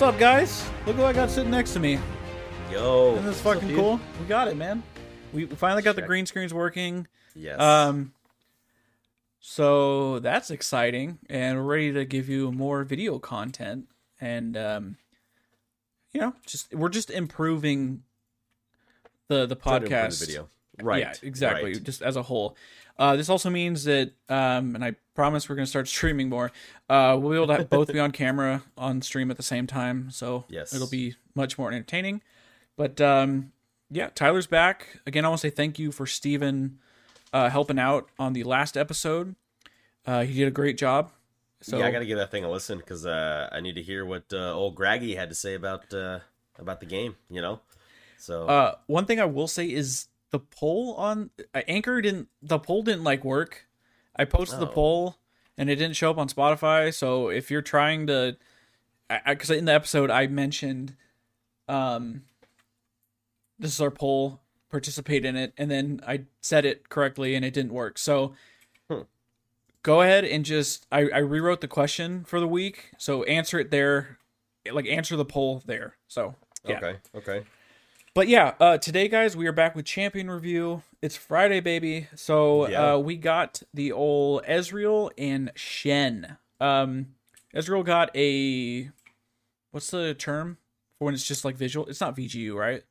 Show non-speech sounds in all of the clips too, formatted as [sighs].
What's up, guys? Look who I got sitting next to me. Yo, Isn't this what's up, fucking cool? We got it, man. We we finally got the green screens working. Yes. Um, so that's exciting, and we're ready to give you more video content, and um, you know, just we're just improving the the Trying to improve podcast the video. Right. Yeah, exactly. right. Just as a whole. Uh, this also means that, um, and I promise we're going to start streaming more. Uh, we'll be able to both be on camera on stream at the same time, so Yes. it'll be much more entertaining. But um, yeah, Tyler's back again. I want to say thank you for Steven uh, helping out on the last episode. Uh, he did a great job. So yeah, I got to give that thing a listen because uh, I need to hear what uh, old Graggy had to say about uh, about the game. You know. So Uh, one thing I will say is the poll on uh, Anchor didn't the poll didn't like work. I posted the Oh. poll and it didn't show up on Spotify. So if you're trying to, because in the episode I mentioned, um, this is our poll, participate in it, and then I said it correctly and it didn't work. So. Hmm. Go ahead and just I, I rewrote the question for the week, so answer it there, like answer the poll there. So yeah. okay, okay. But yeah, uh, today, guys, we are back with Champion Review. It's Friday, baby. So Yeah. uh, we got the old Ezreal and Shen. Um, Ezreal got a what's the term for when it's just like visual? It's not VGU, right? it-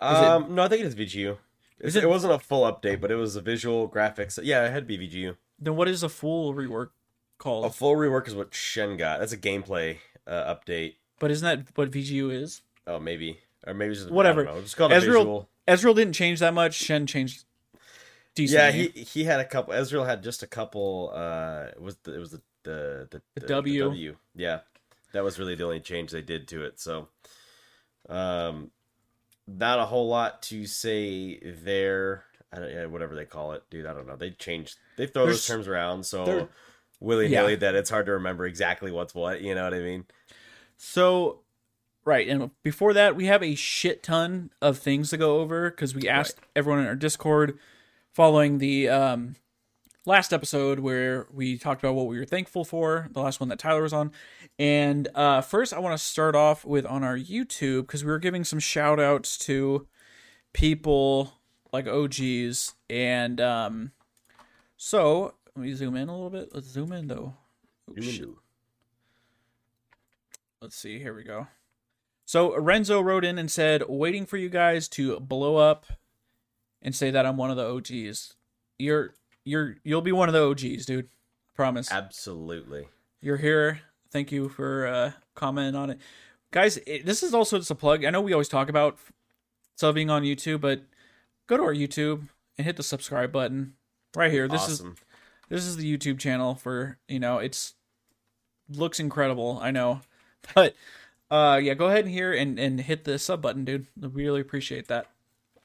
Um, no, I think it is VGU. Is it- it wasn't a full update, but it was a visual graphics. Yeah, it had to be VGU. Then what is a full rework called? A full rework is what Shen got. That's a gameplay uh, update. but isn't that what VGU is? Oh, maybe, or maybe it's just Whatever. I don't know. It's called a Ezreal- visual. Ezreal didn't change that much. Shen changed. Yeah, he he had a couple. Ezreal had just a couple. Uh, it was the, it was the the the, The W. W. Yeah, that was really the only change they did to it. So, um, not a whole lot to say there. I don't, yeah, whatever they call it, dude. I don't know. They changed. They throw There's- those terms around so willy nilly Yeah. that it's hard to remember exactly what's what. You know what I mean? So, right, and before that, we have a shit ton of things to go over because we asked everyone in our Discord following the um, last episode where we talked about what we were thankful for, the last one that Tyler was on. And uh, first, I want to start off with on our YouTube because we were giving some shout outs to people like OGs. And um, so, let me zoom in a little bit. Let's zoom in though. Let's see. Here we go. So Renzo wrote in and said, "Waiting for you guys to blow up and say that I'm one of the OGs. You're you're you'll be one of the OGs, dude. Promise. Absolutely. You're here. Thank you for uh commenting on it, guys. It, this is also just a plug. I know we always talk about subbing on YouTube, but go to our YouTube and hit the subscribe button right here. This is this is the YouTube channel for you know it's looks incredible. I know, [laughs] but uh yeah, go ahead and here and and hit the sub button, dude. I really appreciate that.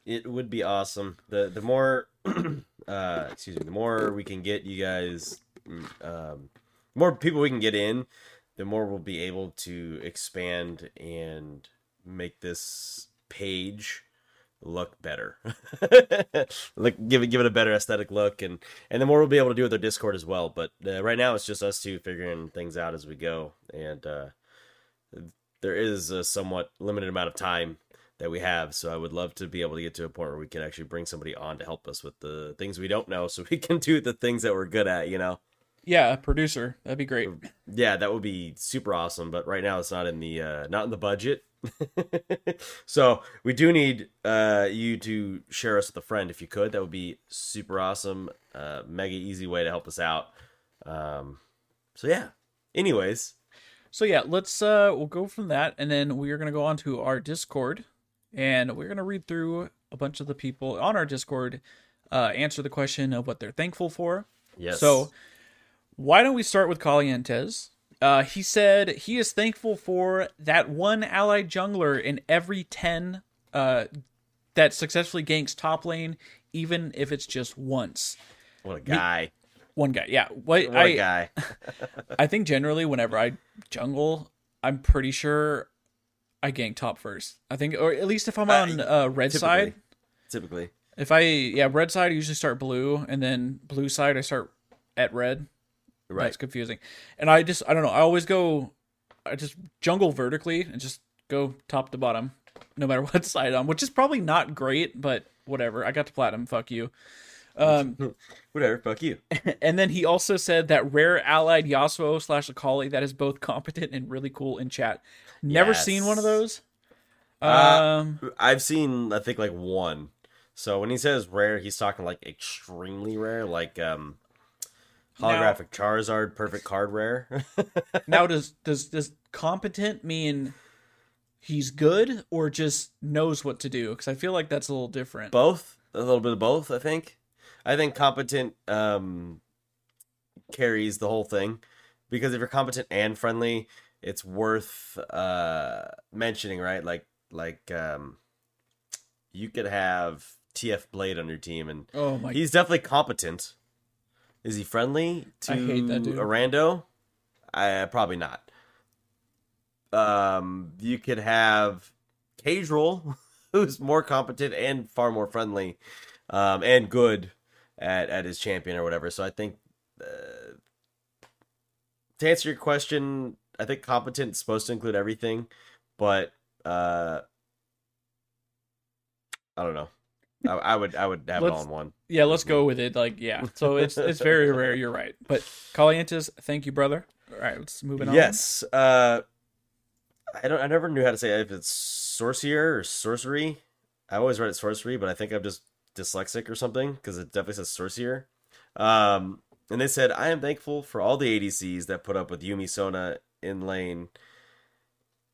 It would be awesome. The the more [clears throat] uh excuse me, the more we can get you guys mm, um more people we can get in, the more we'll be able to expand and make this page look better. [laughs] look give it give it a better aesthetic look and and the more we'll be able to do with our Discord as well. But uh, right now it's just us two figuring things out as we go and uh there is a somewhat limited amount of time that we have. So I would love to be able to get to a point where we can actually bring somebody on to help us with the things we don't know, so we can do the things that we're good at. You know? Yeah, a producer. That'd be great. Yeah, that would be super awesome. But right now, it's not in the uh, not in the budget. [laughs] so we do need uh, you to share us with a friend if you could. That would be super awesome. Uh, mega easy way to help us out. Um, so yeah. Anyways, So yeah, let's uh we'll go from that and then we are going to go on to our Discord and we're going to read through a bunch of the people on our Discord uh answer the question of what they're thankful for. yes. So why don't we start with Calientes? Uh, he said he is thankful for that one allied jungler in every 10 uh, that successfully ganks top lane, even if it's just once. what a guy! One guy, yeah. What, I, guy! [laughs] [laughs] I think generally whenever I jungle, I'm pretty sure I gank top first. I think, or at least if I'm Uh, on uh, red typically. side. Typically, If I, yeah, red side, I usually start blue, and then blue side, I start at red. right? That's confusing. And I just I don't know. I always go I just jungle vertically and just go top to bottom, no matter [laughs] what side I'm. Which is probably not great, but whatever. I got to platinum. Fuck you. Um, [laughs] Whatever, fuck you. [laughs] and then he also said that rare allied Yasuo slash Akali that is both [laughs] competent and really cool in chat. Never Yes. seen one of those. Uh, Um, I've seen I think like one. So when he says rare, he's talking like extremely rare, like um holographic Charizard, perfect card rare. now does does does competent mean he's good or just knows what to do? Because I feel like that's a little different. both, a little bit of both. I think. I think competent um carries the whole thing because if you're competent and friendly, it's worth uh mentioning, right? Like like um you could have TF Blade on your team and oh my! He's definitely competent. Is he friendly to I hate that dude. a rando? I probably not. Um, you could have Casual, [laughs] who's more competent and far more friendly, um, and good at at his champion or whatever. So I think uh, to answer your question, I think competent is supposed to include everything, but uh, I don't know. I, I would I would have it all in one. yeah, let's go with it. Like, yeah. So it's it's very rare. You're right. But Calientes, thank you, brother. All right, let's move it on. Yes. Uh, I don't. I never knew how to say it, if it's sorcerer or sorcery. I always read it sorcery, but I think I'm just dyslexic or something because it definitely says sorcerer. Um, and they said, "I am thankful for all the ADCs that put up with Yuumi Sona in lane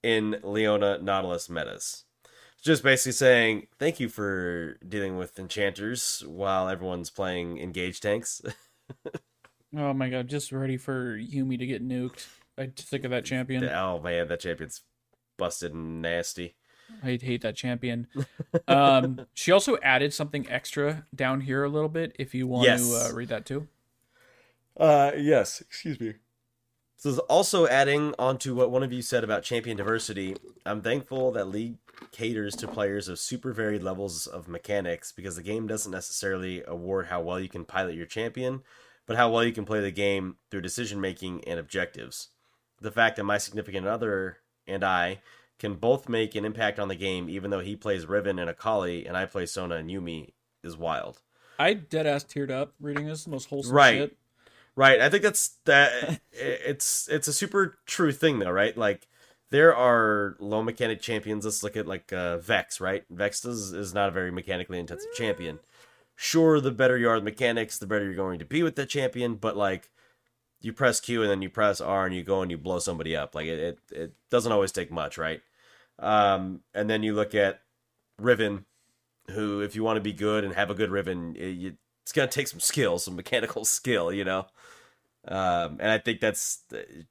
in Leona Nautilus metas." Just basically saying thank you for dealing with enchanters while everyone's playing engage tanks. [laughs] Oh my god, just ready for Yuumi to get nuked. I think of that champion. oh man, that champion's busted and nasty. I hate that champion. Um, [laughs] she also added something extra down here a little bit. If you want Yes. to uh, read that too. Uh, yes. Excuse me. So is also adding onto what one of you said about champion diversity. I'm thankful that League caters to players of super varied levels of mechanics because the game doesn't necessarily award how well you can pilot your champion, but how well you can play the game through decision making and objectives. The fact that my significant other and I can both make an impact on the game, even though he plays Riven and Akali and I play Sona and Yuumi, is wild. I dead ass teared up reading this. The most wholesome Right. shit. Right. I think that's that. it's it's a super true thing though, right? Like there are low mechanic champions. Let's look at like uh, Vex, right? Vex is is not a very mechanically intensive champion. Sure, the better you are with mechanics, the better you're going to be with the champion. But like, you press Q and then you press R and you go and you blow somebody up. Like it it, it doesn't always take much, right? Um, and then you look at Riven, who if you want to be good and have a good Riven, it, you, it's gonna take some skill, some mechanical [laughs] skill, you know. Um, and I think that's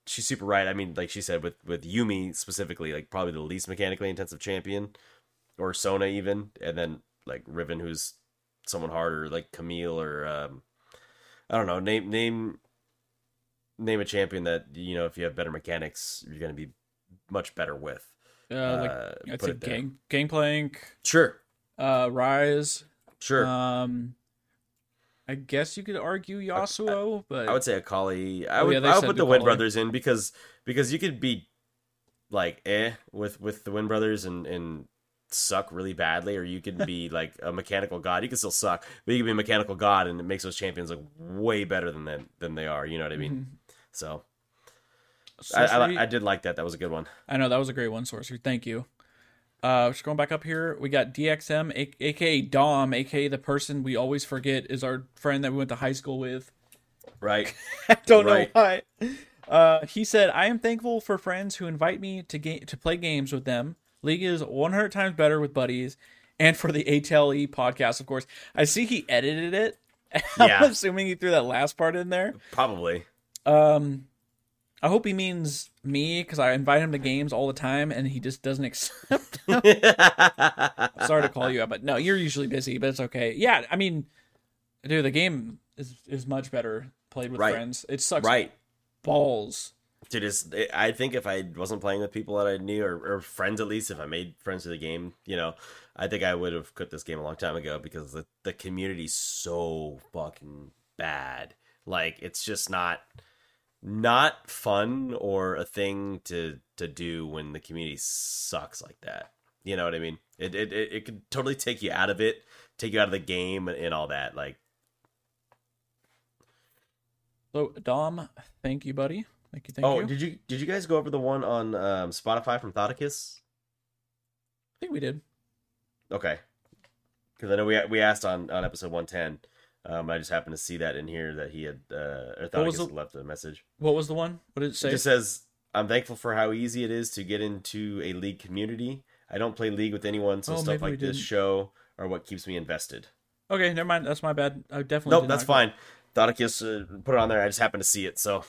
she's super right. I mean, like she said, with with Yuumi specifically, like probably the least mechanically intensive champion, or Sona even, and then like Riven, who's someone harder, like Camille or um, I don't know. Name name name a champion that you know if you have better mechanics, you're gonna be much better with. Uh, like Uh, I'd say gang Gangplank, Sure, uh, Ryze. sure. Um, I guess you could argue Yasuo, but I would say Akali. I Oh, would yeah, I would put the Wind Brothers in because because you could be like eh with with the Wind Brothers and and suck really badly, or you could be [laughs] like a mechanical god. You can still suck, but you can be a mechanical god, and it makes those champions look way better than them than they are. You know what I mean? Mhm. So I, I I did like that. That was a good one. I know that was a great one, Sorcery. Thank you. Uh, just going back up here, we got DXM, a- aka Dom, aka the person we always forget is our friend that we went to high school with. Right? [laughs] I don't Right. know why. Uh, he said, "I am thankful for friends who invite me to ga- to play games with them. League is 100 times better with buddies, and for the ATLE podcast, of course. I see he edited it. [laughs] Yeah. I'm assuming he threw that last part in there. Probably. Um, I hope he means me because I invite him to games all the time, and he just doesn't accept. [laughs] Sorry to call you out, but no, you're usually busy, but it's okay. Yeah, I mean, dude, the game is is much better played with Right. friends. It sucks right. balls. Dude, it's, I think if I wasn't playing with people that I knew or, or friends at least, if I made friends with the game, you know, I think I would have quit this game a long time ago because the the community's so fucking bad. Like it's just not not fun or a thing to to do when the community sucks like that. You know what I mean? It it it, it could totally take you out of it, take you out of the game and, and all that. Like So Dom, thank you, buddy. Thank you, thank oh, you. did you did you guys go over the one on um, Spotify from Thoticus? I think we did. Okay, because I know we we asked on on episode one ten. Um, I just happened to see that in here that he had uh, or What was the- left a message. What was the one? What did it It say? just says, "I'm thankful for how easy it is to get into a league community. I don't play league with anyone, so Oh, stuff like this show are what keeps me invested." okay, never mind. That's my bad. I definitely. Nope, that's fine. Thoticus uh, put it on there. I just happened to see it, so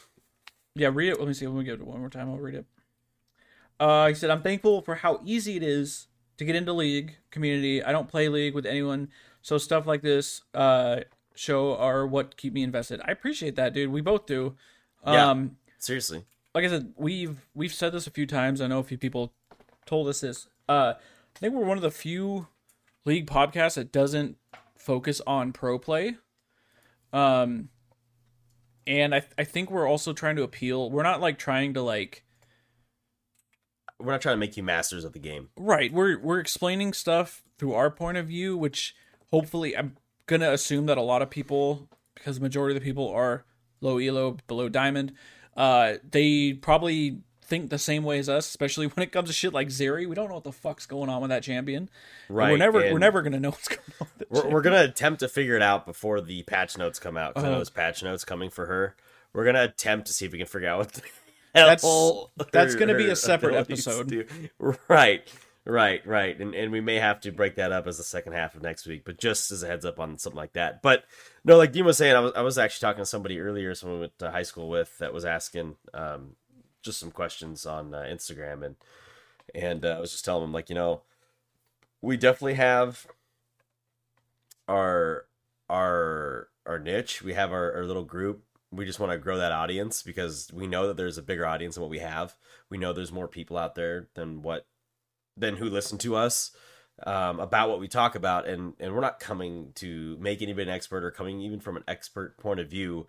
Yeah, read it. Let me see. Let me give it one more time. I'll read it. Uh, he said, "I'm thankful for how easy it is to get into league community. I don't play league with anyone, so stuff like this uh show are what keep me invested. I appreciate that, dude. We both do. Yeah. Um, seriously, like I said, we've we've said this a few times. I know a few people told us this. Uh, I think we're one of the few league podcasts that doesn't focus on pro play. Um, and I I think we're also trying to appeal. We're not like trying to like we're not trying to make you masters of the game. right. We're we're explaining stuff through our point of view, which hopefully I'm gonna assume that a lot of people, because the majority of the people are low elo, below diamond, uh, they probably think the same way as us, especially [laughs] when it comes to shit like Zeri. We don't know what the fuck's going on with that champion. And Right, We're never we're never gonna know [laughs] what's going on with We're, we're gonna attempt to figure it out before the patch notes come out. Because I know Uh-huh. there's patch notes coming for her. We're gonna attempt to see if we can figure out what the That's- that's her- gonna be a separate episode. do. [laughs] Right, right, right. And and we may have to break that up as the second half of next week. But just as a heads up on something like that. But no, like Dean was saying, I was I was actually talking to somebody earlier, someone we went to high school with, that was asking um, just some questions on uh, Instagram, and and uh, I was just telling them like you know we definitely have our our our niche. We have our, our little group. We just want to grow that audience because we know that there's a bigger audience than what we have. We know there's more people out there than what than who listen to us um, about what we talk about, and and we're not coming to make anybody an expert or coming even from an expert point of view.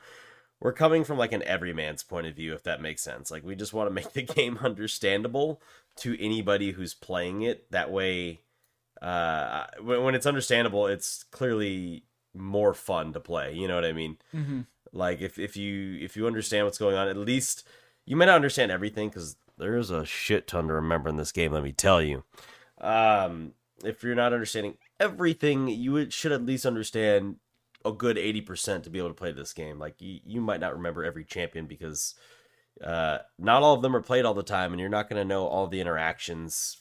We're coming from like an everyman's point of view, if that makes sense. Like we just want to make the [laughs] game understandable to anybody who's playing it. That way, uh, when, when it's understandable, it's clearly more fun to play. You know what I mean? Mhm. Like if if you if you understand what's going on, at least you may not understand everything because there's a shit ton to remember in this game. Let me tell you. Um, if you're not understanding everything, you should at least understand a good eighty percent to be able to play this game. Like you, you might not remember every champion because uh, not all of them are played all the time, and you're not going to know all the interactions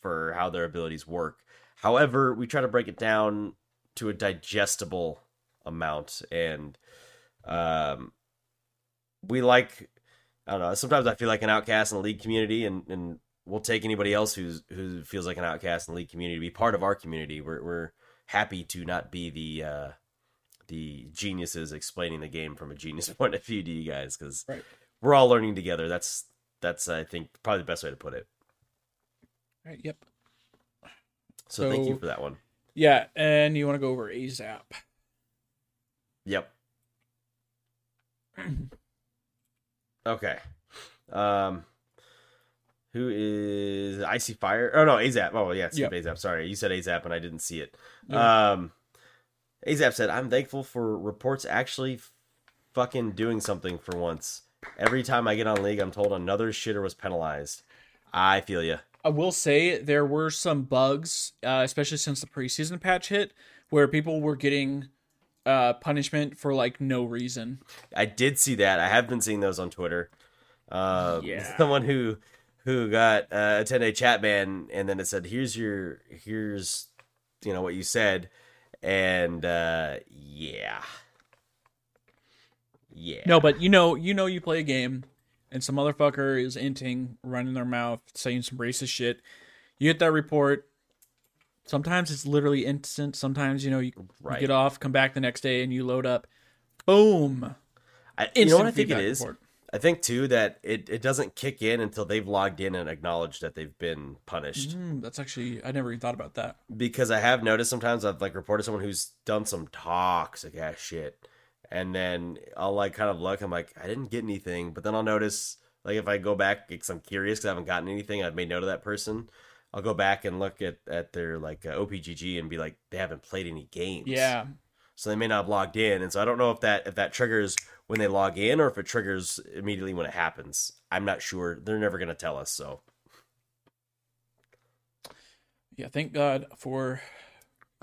for how their abilities work. However, we try to break it down to a digestible amount, and um, we like. I don't know. Sometimes I feel like an outcast in the league community, and, and we'll take anybody else who's who feels like an outcast in the league community to be part of our community. We're we're happy to not be the uh, the geniuses explaining the game from a genius [laughs] point of view to you guys because Right. we're all learning together. That's that's I think probably the best way to put it. Right, yep. So, thank you for that one. Yeah, and you want to go over ASAP. Yep. [clears throat] Okay. Um who is Icy Fire? Oh no, Azap. Oh yeah, Steve Azap. Sorry. You said Azap and I didn't see it. Um Azap said, I'm thankful for reports actually fucking doing something for once. Every time I get on league, I'm told another shitter was penalized. I feel you. I will say there were some bugs, uh, especially since the preseason patch hit, where people were getting uh, punishment for like no reason. I did see that. I have been seeing those on Twitter. Uh, Yeah. [laughs] Someone who who got uh, a 10 day chat ban, and then it said, "Here's your here's you know what you said," and uh, yeah, yeah. No, but you know, you know, you play a game, and some motherfucker is inting, running their mouth, saying some racist shit. You get that report. Sometimes it's literally instant. Sometimes you know you, you get off, come back the next day, and you load up. Boom! I, you know what I think it is. report. I think too that it, it doesn't kick in until they've logged in and acknowledged that they've been punished. Mm, that's actually I never even thought about that. because I have noticed sometimes I've like reported someone who's done some toxic ass shit, and then I'll like kind of look. I'm like, I didn't get anything, but then I'll notice Like if I go back because I'm curious because I haven't gotten anything, I've made note of that person. I'll go back and look at at their like uh, OPGG and be like, they haven't played any games. Yeah. So they may not have logged in, and so I don't know if that if that triggers when they log in or if it triggers immediately when it happens. I'm not sure. They're never gonna tell us. So Yeah, thank God for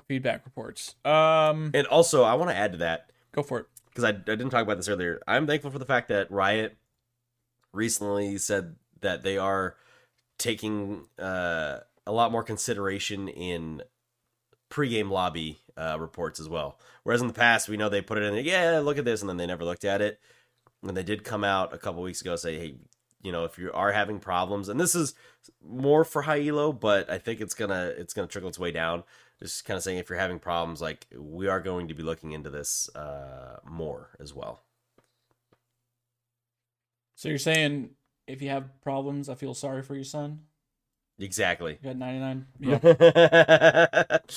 feedback reports. Um and also I want to add to that go for it. because I, I didn't talk about this earlier. I'm thankful for the fact that Riot recently said that they are taking uh, a lot more consideration in pregame lobby uh, reports as well. Whereas in the past, we know they put it in, yeah, look at this, and then they never looked at it. And they did come out a couple weeks ago say, hey, you know, if you are having problems, and this is more for high elo, but I think it's gonna it's gonna trickle its way down. Just kind of saying, if you're having problems, like we are going to be looking into this uh, more as well. So you're saying if you have problems, I feel sorry for you, son. Exactly. You got 99. Yeah. [laughs]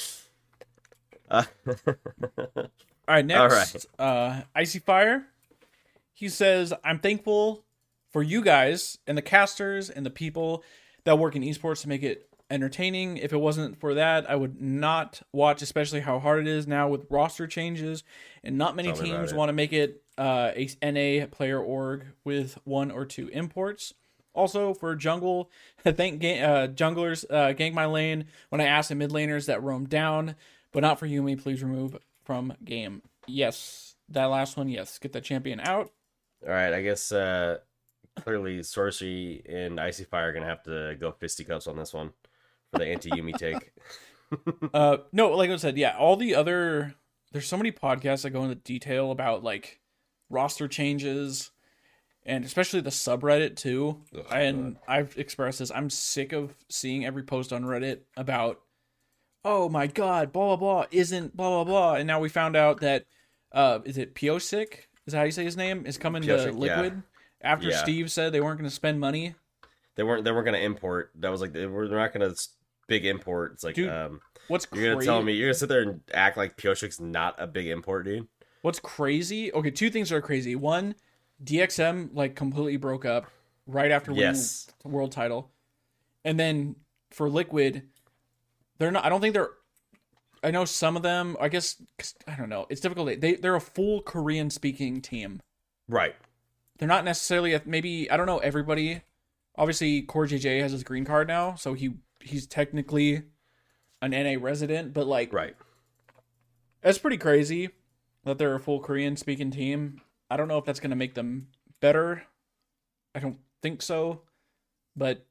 Uh, [laughs] All right, next, All right. uh, Icy Fire. He says, "I'm thankful for you guys and the casters and the people that work in esports to make it entertaining. If it wasn't for that, I would not watch, especially how hard it is now with roster changes and not many Tell teams want to make it uh, a NA player org with one or two imports." Also for jungle, [laughs] thank ga- uh, junglers uh, gank my lane when I asked the mid laners that roam down, but not for Yuumi. Please remove from game. Yes, that last one. Yes, get that champion out. all right, I guess uh, clearly Sorcery and Icy Fire are gonna have to go fisticuffs on this one for the anti Yuumi take. [laughs] [laughs] Uh, no, like I said, yeah, all the other there's so many podcasts that go into detail about like roster changes and especially the subreddit too. Ugh, and I've expressed this. I'm sick of seeing every post on Reddit about, oh my god, blah blah blah isn't blah blah blah, and now we found out that uh, is it Pyosik? Is that how you say his name? Is coming to Pyosik, yeah. Liquid after Yeah. Steve said they weren't going to spend money. They weren't. They weren't gonna import. That was like they were. They're not gonna big import. It's like Dude, um, What's you're gonna tell me you're gonna sit there and act like Pyosik's not a big import, dude. What's crazy? Okay, two things are crazy. One, DRX like completely broke up right after winning Yes. the world title, and then for Liquid, they're not. I don't think they're. I know some of them. I guess I don't know. It's difficult. They they're a full Korean speaking team. Right. They're not necessarily a, maybe I don't know everybody. Obviously, CoreJJ has his green card now, so he he's technically an NA resident. But like, Right. That's pretty crazy that they're a full Korean speaking team. I don't know if that's going to make them better. I don't think so. But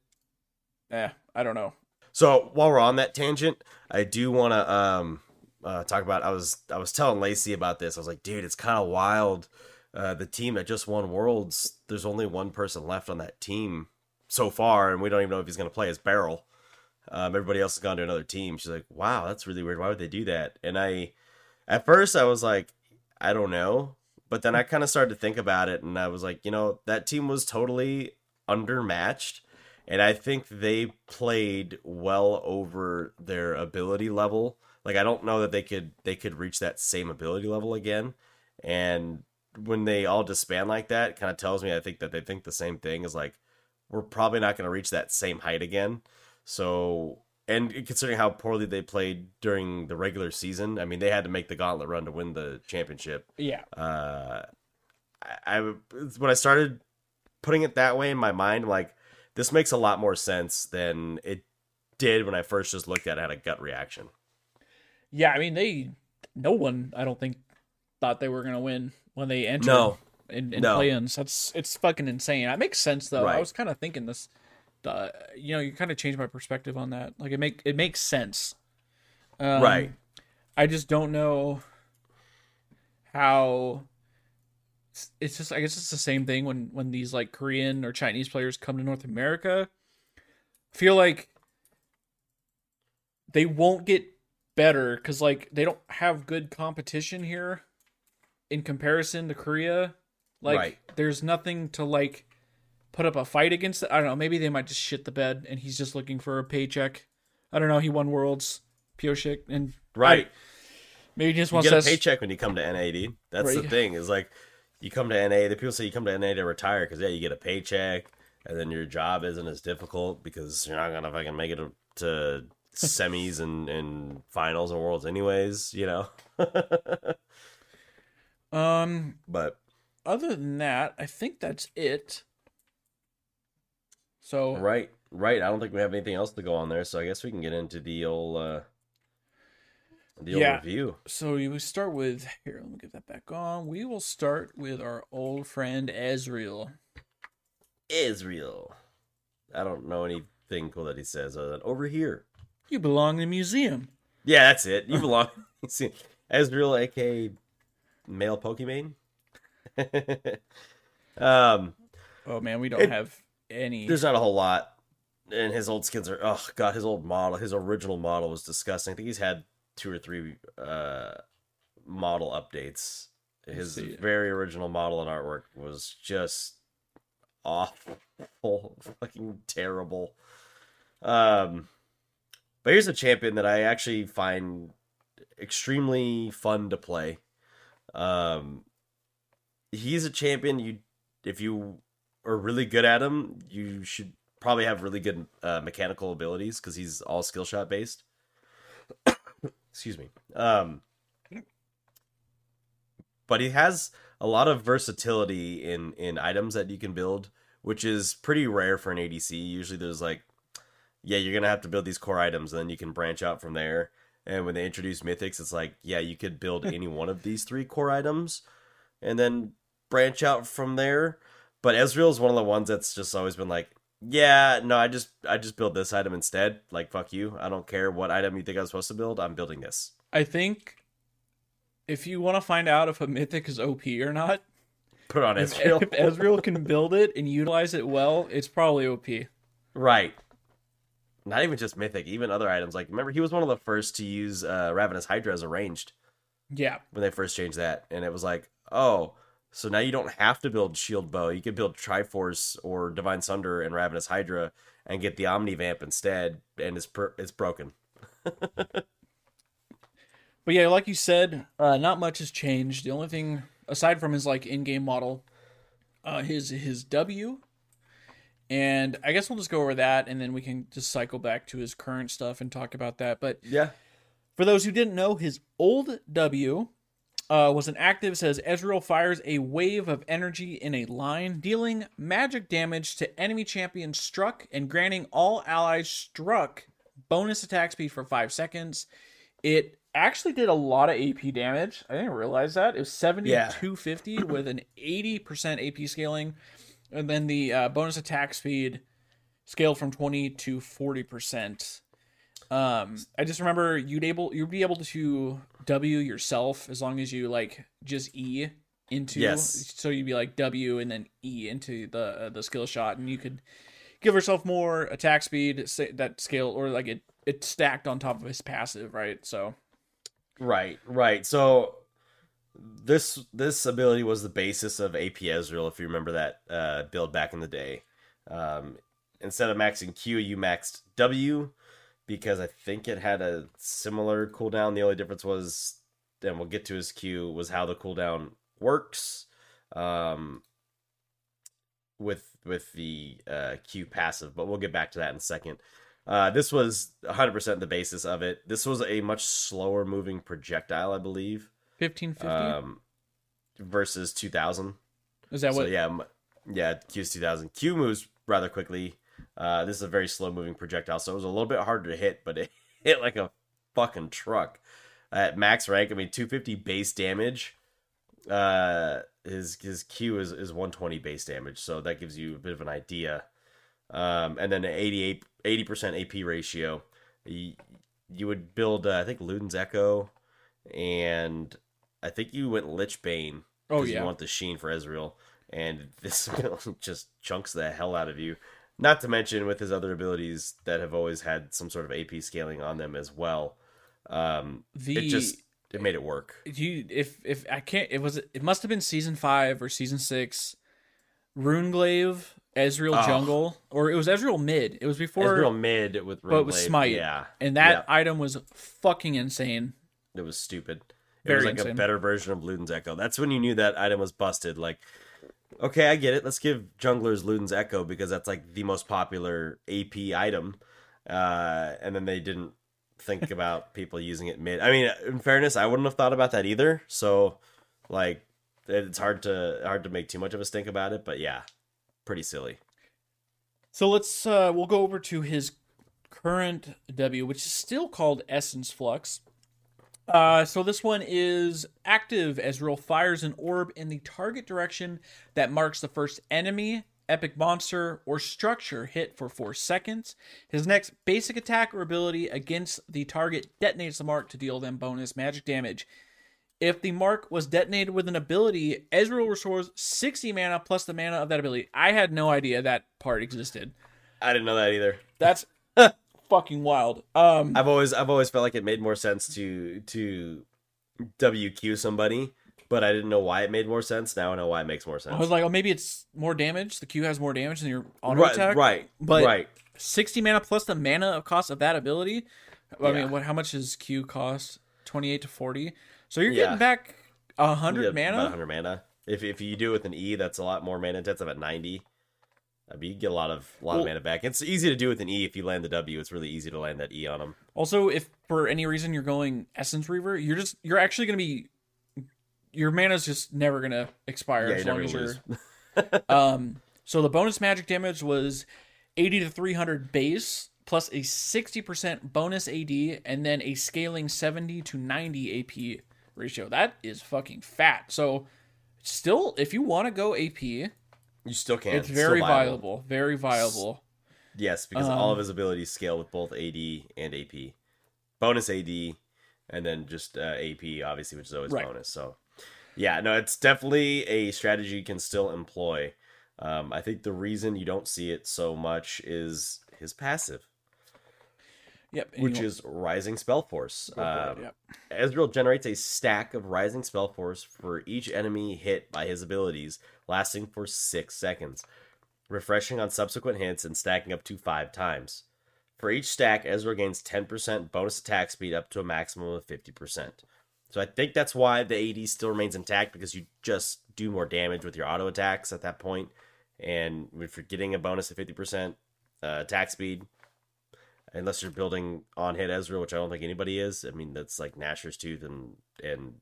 eh, I don't know. So while we're on that tangent, I do want to um uh, talk about. I was I was telling Lacey about this. I was like, dude, it's kind of wild. Uh, the team that just won Worlds, there's only one person left on that team so far, and we don't even know if he's going to play as Barrel. Um, everybody else has gone to another team. She's like, wow, that's really weird. Why would they do that? And I, at first, I was like, I don't know. But then I kind of started to think about it, and I was like, you know, that team was totally undermatched and I think they played well over their ability level. Like I don't know that they could they could reach that same ability level again. And when they all disband like that, kind of tells me I think that they think the same thing is like we're probably not going to reach that same height again. So and considering how poorly they played during the regular season, I mean they had to make the gauntlet run to win the championship Yeah. uh, I, I when I started putting it that way in my mind, like this makes a lot more sense than it did when I first just looked at it. I had a gut reaction. Yeah, I mean they no one I don't think thought they were going to win when they entered No. in, in No. play-ins. That's it's fucking insane. That makes sense though. I was kind of thinking this uh, you know, you kind of changed my perspective on that. Like it make it makes sense. Um, Right. I just don't know how it's just I guess it's the same thing when when these like Korean or Chinese players come to North America. I feel like they won't get better cuz like they don't have good competition here in comparison to Korea. Like Right. there's nothing to like put up a fight against. I don't know, maybe they might just shit the bed and he's just looking for a paycheck. I don't know, he won worlds Pyosik and Right. maybe he just You wants get a paycheck when you come to NA, dude. That's the thing. Is like you come to NA. The people say you come to NA to retire because yeah, you get a paycheck. and then your job isn't as difficult because you're not gonna fucking make it to semis and, and finals and worlds anyways, you know. [laughs] Um, but other than that, I think that's it. So right, right. I don't think we have anything else to go on there, so I guess we can get into the old uh the old Yeah. review. So we start with here. Let me get that back on. We will start with our old friend Ezreal. Israel. I don't know anything cool that he says other than over here. You belong in a museum. Yeah, that's it. You belong. See, [laughs] Ezreal, aka male Pokemon. [laughs] um, Oh man, we don't It- have any. there's not a whole lot, and his old skins are. Oh god, his old model, his original model was disgusting. I think he's had two or three uh model updates. His very original model and artwork was just awful, [laughs] fucking terrible. Um, but here's a champion that I actually find extremely fun to play. Um, he's a champion you if you are really good at him, you should probably have really good uh, mechanical abilities because he's all skill shot based. [coughs] Excuse me. Um, but he has a lot of versatility in in items that you can build, which is pretty rare for an ADC. Usually, there's like, yeah, you're gonna have to build these core items, and then you can branch out from there. And when they introduce mythics, it's like, yeah, you could build [laughs] any one of these three core items, and then branch out from there. But Ezreal is one of the ones that's just always been like, yeah, no, I just I just build this item instead. Like fuck you, I don't care what item you think I'm supposed to build. I'm building this. I think if you want to find out if a mythic is OP or not, Put on if, Ezreal. if Ezreal can build it and utilize it well, it's probably OP. Right. Not even just mythic, even other items. Like remember, he was one of the first to use uh, Ravenous Hydra as a ranged Yeah, when they first changed that, and it was like, oh, so now you don't have to build Shield Bow. You can build Triforce or Divine Sunder and Ravenous Hydra and get the Omni Vamp instead, and it's per- it's broken. [laughs] but yeah, like you said, uh, not much has changed. The only thing aside from his like in-game model, uh, his his W, and I guess we'll just go over that, and then we can just cycle back to his current stuff and talk about that. But Yeah. For those who didn't know, his old W uh, was an active says Ezreal fires a wave of energy in a line, dealing magic damage to enemy champions struck and granting all allies struck bonus attack speed for five seconds. It actually did a lot of AP damage. I didn't realize that. It was 7250 [laughs] with an 80% AP scaling. And then the uh, bonus attack speed scaled from 20 to 40%. Um, I just remember you'd able you'd be able to W yourself as long as you like just E into Yes. so you'd be like W and then E into the uh, the skill shot and you could give yourself more attack speed say, that scale or like it it stacked on top of his passive right so Right, right. So this this ability was the basis of AP Ezreal, if you remember that uh, build back in the day. Um, instead of maxing Q, you maxed W because I think it had a similar cooldown. The only difference was, and we'll get to his Q, was how the cooldown works. Um, with with the uh, Q passive, but we'll get back to that in a second. Uh, this was 100% the basis of it. This was a much slower moving projectile, I believe, 1550 um, versus 2000. is that So what yeah, yeah, Q's 2000. Q moves rather quickly. Uh, this is a very slow moving projectile, so it was a little bit harder to hit, but it [laughs] hit like a fucking truck. At max rank, I mean, 250 base damage. Uh, his his Q is, is 120 base damage, so that gives you a bit of an idea. Um, and then an 88 80% AP ratio. You, you would build, uh, I think, Luden's Echo, and I think you went Lich Bane oh yeah you want the sheen for Ezreal, and [laughs] this [laughs] just chunks the hell out of you. Not to mention with his other abilities that have always had some sort of AP scaling on them as well. Um, the it just it made it work. you if if I can't it was it must have been season five or season six, Runeglaive, Ezreal Oh. jungle, or it was Ezreal mid. It was before, Ezreal mid with but with Runeblade, Smite. yeah, and that yeah, item was fucking insane. it was stupid. It Very was like a better version of Luden's Echo. That's when you knew that item was busted. Like okay, I get it. Let's give junglers Luden's Echo because that's like the most popular AP item. Uh, and then they didn't think [laughs] about people using it mid. I mean, in fairness, I wouldn't have thought about that either. So, like, it's hard to hard to make too much of a stink about it. But yeah, pretty silly. So let's uh, we'll go over to his current W, which is still called Essence Flux. Uh, so this one is active. Ezreal fires an orb in the target direction that marks the first enemy, epic monster, or structure hit for four seconds. His next basic attack or ability against the target detonates the mark to deal them bonus magic damage. If the mark was detonated with an ability, Ezreal restores 60 mana plus the mana of that ability. I had no idea that part existed. I didn't know that either. That's [laughs] fucking wild. Um, I've always I've always felt like it made more sense to to WQ somebody, but I didn't know why it made more sense. Now I know why it makes more sense. I was like, oh, maybe it's more damage. The Q has more damage than your auto right, attack. right, But right. 60 mana plus the mana cost of that ability. I Yeah. mean, what? How much does Q cost? 28 to 40. So you're Yeah. getting back a hundred mana. 100 mana. If if you do it with an E, that's a lot more mana intensive at 90. I mean, you get a lot of a lot Well- of mana back. It's easy to do with an E if you land the W. It's really easy to land that E on them. Also, if for any reason you're going Essence Reaver, you're just you're actually going to be your mana's just never going to expire Yeah, as long as you're. [laughs] Um, so the bonus magic damage was 80 to 300 base plus a 60% bonus AD and then a scaling 70 to 90 AP ratio. That is fucking fat. So still, if you want to go AP, You still can. it's very viable. Very viable. Yes, because all Um, of his abilities scale with both AD and AP. Bonus AD, and then just uh, AP, obviously, which is always Right. bonus. So, yeah, no, it's definitely a strategy you can still employ. Um, I think the reason you don't see it so much is his passive, Yep. which is Rising Spell Force. it, Um, yep. Ezreal generates a stack of Rising Spell Force for each enemy hit by his abilities, lasting for six seconds, refreshing on subsequent hits and stacking up to five times. For each stack, Ezreal gains 10% bonus attack speed up to a maximum of 50%. So I think that's why the AD still remains intact because you just do more damage with your auto attacks at that point. And if you're getting a bonus of 50% uh, attack speed, unless you're building on hit Ezreal, which I don't think anybody is. I mean, that's like Nashor's Tooth and and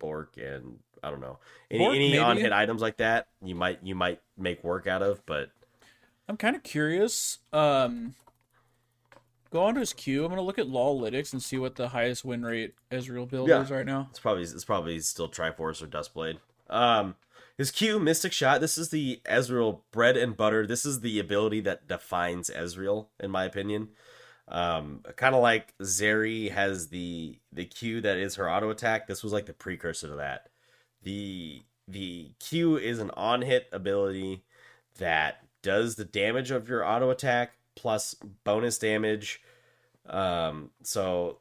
Bork and I don't know any Bork, any on hit items like that. You might you might make work out of, but I'm kind of curious. Um, go on to his Q. I'm gonna look at Lolalytics and see what the highest win rate Ezreal build Yeah. is right now. it's probably it's probably still Triforce or Dustblade. Um, his Q Mystic Shot. This is the Ezreal bread and butter. This is the ability that defines Ezreal, in my opinion. Um, kind of like Zeri has the the Q that is her auto attack. This was like the precursor to that. The the Q is an on hit ability that does the damage of your auto attack plus bonus damage. Um, so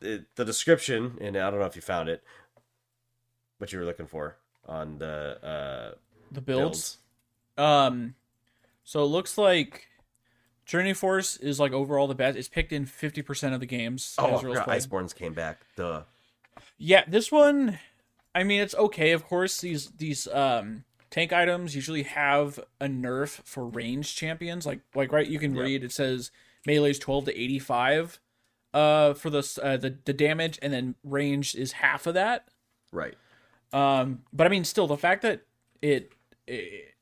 it, the description, and I don't know if you found it, what you were looking for on the uh, The builds. builds. Um, so it looks like Journey Force is like overall the best. It's picked in 50% of the games. Oh, Ezreal's. Iceborns came back. Duh. Yeah, this one, I mean, it's okay. Of course, these these um tank items usually have a nerf for range champions. Like like right, you can Yep. read it says melee is 12 to 85 uh for the uh, the the damage, and then range is half of that. Right. Um, but I mean, still, the fact that it, it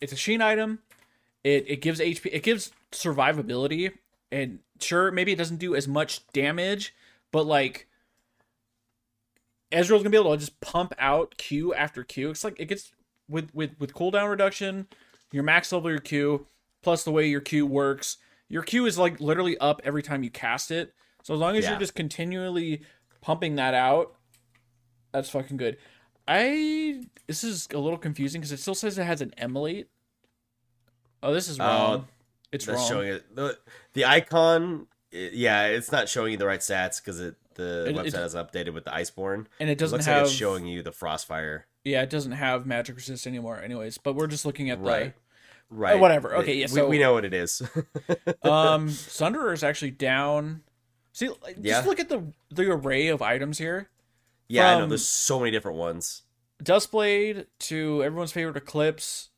it's a Sheen item, it it gives HP, it gives survivability, and sure, maybe it doesn't do as much damage, but like Ezreal's gonna be able to just pump out Q after Q. It's like it gets with with with cooldown reduction, your max level your Q, plus the way your Q works. Your Q is like literally up every time you cast it. So as long as Yeah. you're just continually pumping that out, that's fucking good. I this is a little confusing because it still says it has an emulate. Oh, this is wrong. it's That's wrong. showing it. The, the icon, i- yeah, it's not showing you the right stats because it the It- website it- has updated with the Iceborn. and it It doesn't looks have like it's showing you the Frostfire. yeah, it doesn't have magic resist anymore. Anyways, but we're just looking at Right. Right. Uh, whatever. Okay, yeah, We- so- we, know what it is. [laughs] um Sunderer is actually down. See, like, Yeah. just look at the the array of items here. Yeah, I know. There's so many different ones. Duskblade to everyone's favorite Eclipse.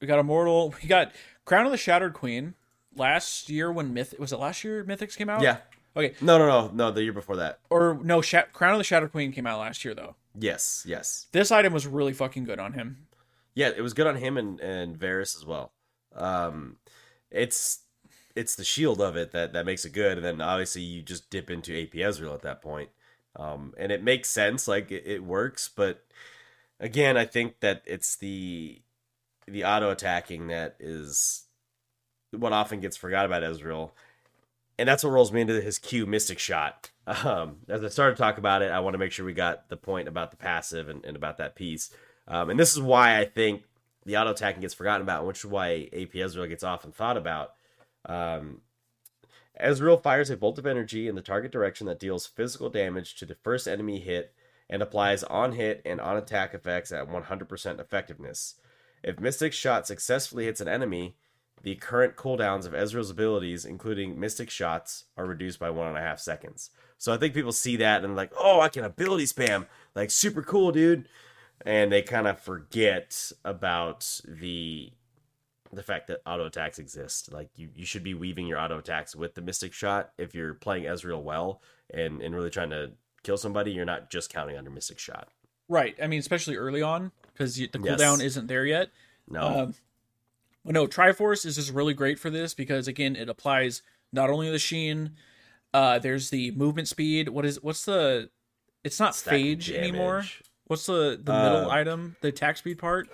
We got Immortal. [laughs] We got Crown of the Shattered Queen. Last year when Myth was it last year Mythics came out? Yeah. Okay. No, no, no, no. The year before that. Or no, Sha- Crown of the Shattered Queen came out last year though. Yes, yes. This item was really fucking good on him. Yeah, it was good on him and and Varus as well. Um, it's it's the shield of it that that makes it good, and then obviously you just dip into AP Ezreal at that point. Um, and it makes sense, like it, it works, but again, I think that it's the the auto attacking that is what often gets forgot about Ezreal, and that's what rolls me into his Q Mystic Shot. [laughs] Um, as I started to talk about it, I want to make sure we got the point about the passive and, and about that piece. Um, and this is why I think the auto attacking gets forgotten about, which is why AP Ezreal gets often thought about. Um, Ezreal fires a bolt of energy in the target direction that deals physical damage to the first enemy hit and applies on hit and on attack effects at 100% effectiveness. If Mystic Shot successfully hits an enemy, the current cooldowns of Ezreal's abilities, including Mystic Shots, are reduced by one and a half seconds. So I think people see that and like, oh, I can ability spam, like super cool, dude, and they kind of forget about the the fact that auto attacks exist. Like you, you should be weaving your auto attacks with the Mystic Shot if you're playing Ezreal well and and really trying to kill somebody. You're not just counting on your Mystic Shot. Right. I mean, especially early on because the Yes. cooldown isn't there yet. No, Um, no, Triforce is just really great for this because again, it applies not only the sheen. Uh, there's the movement speed. What is what's the? It's not phage anymore. What's the the Uh, middle item? The attack speed part.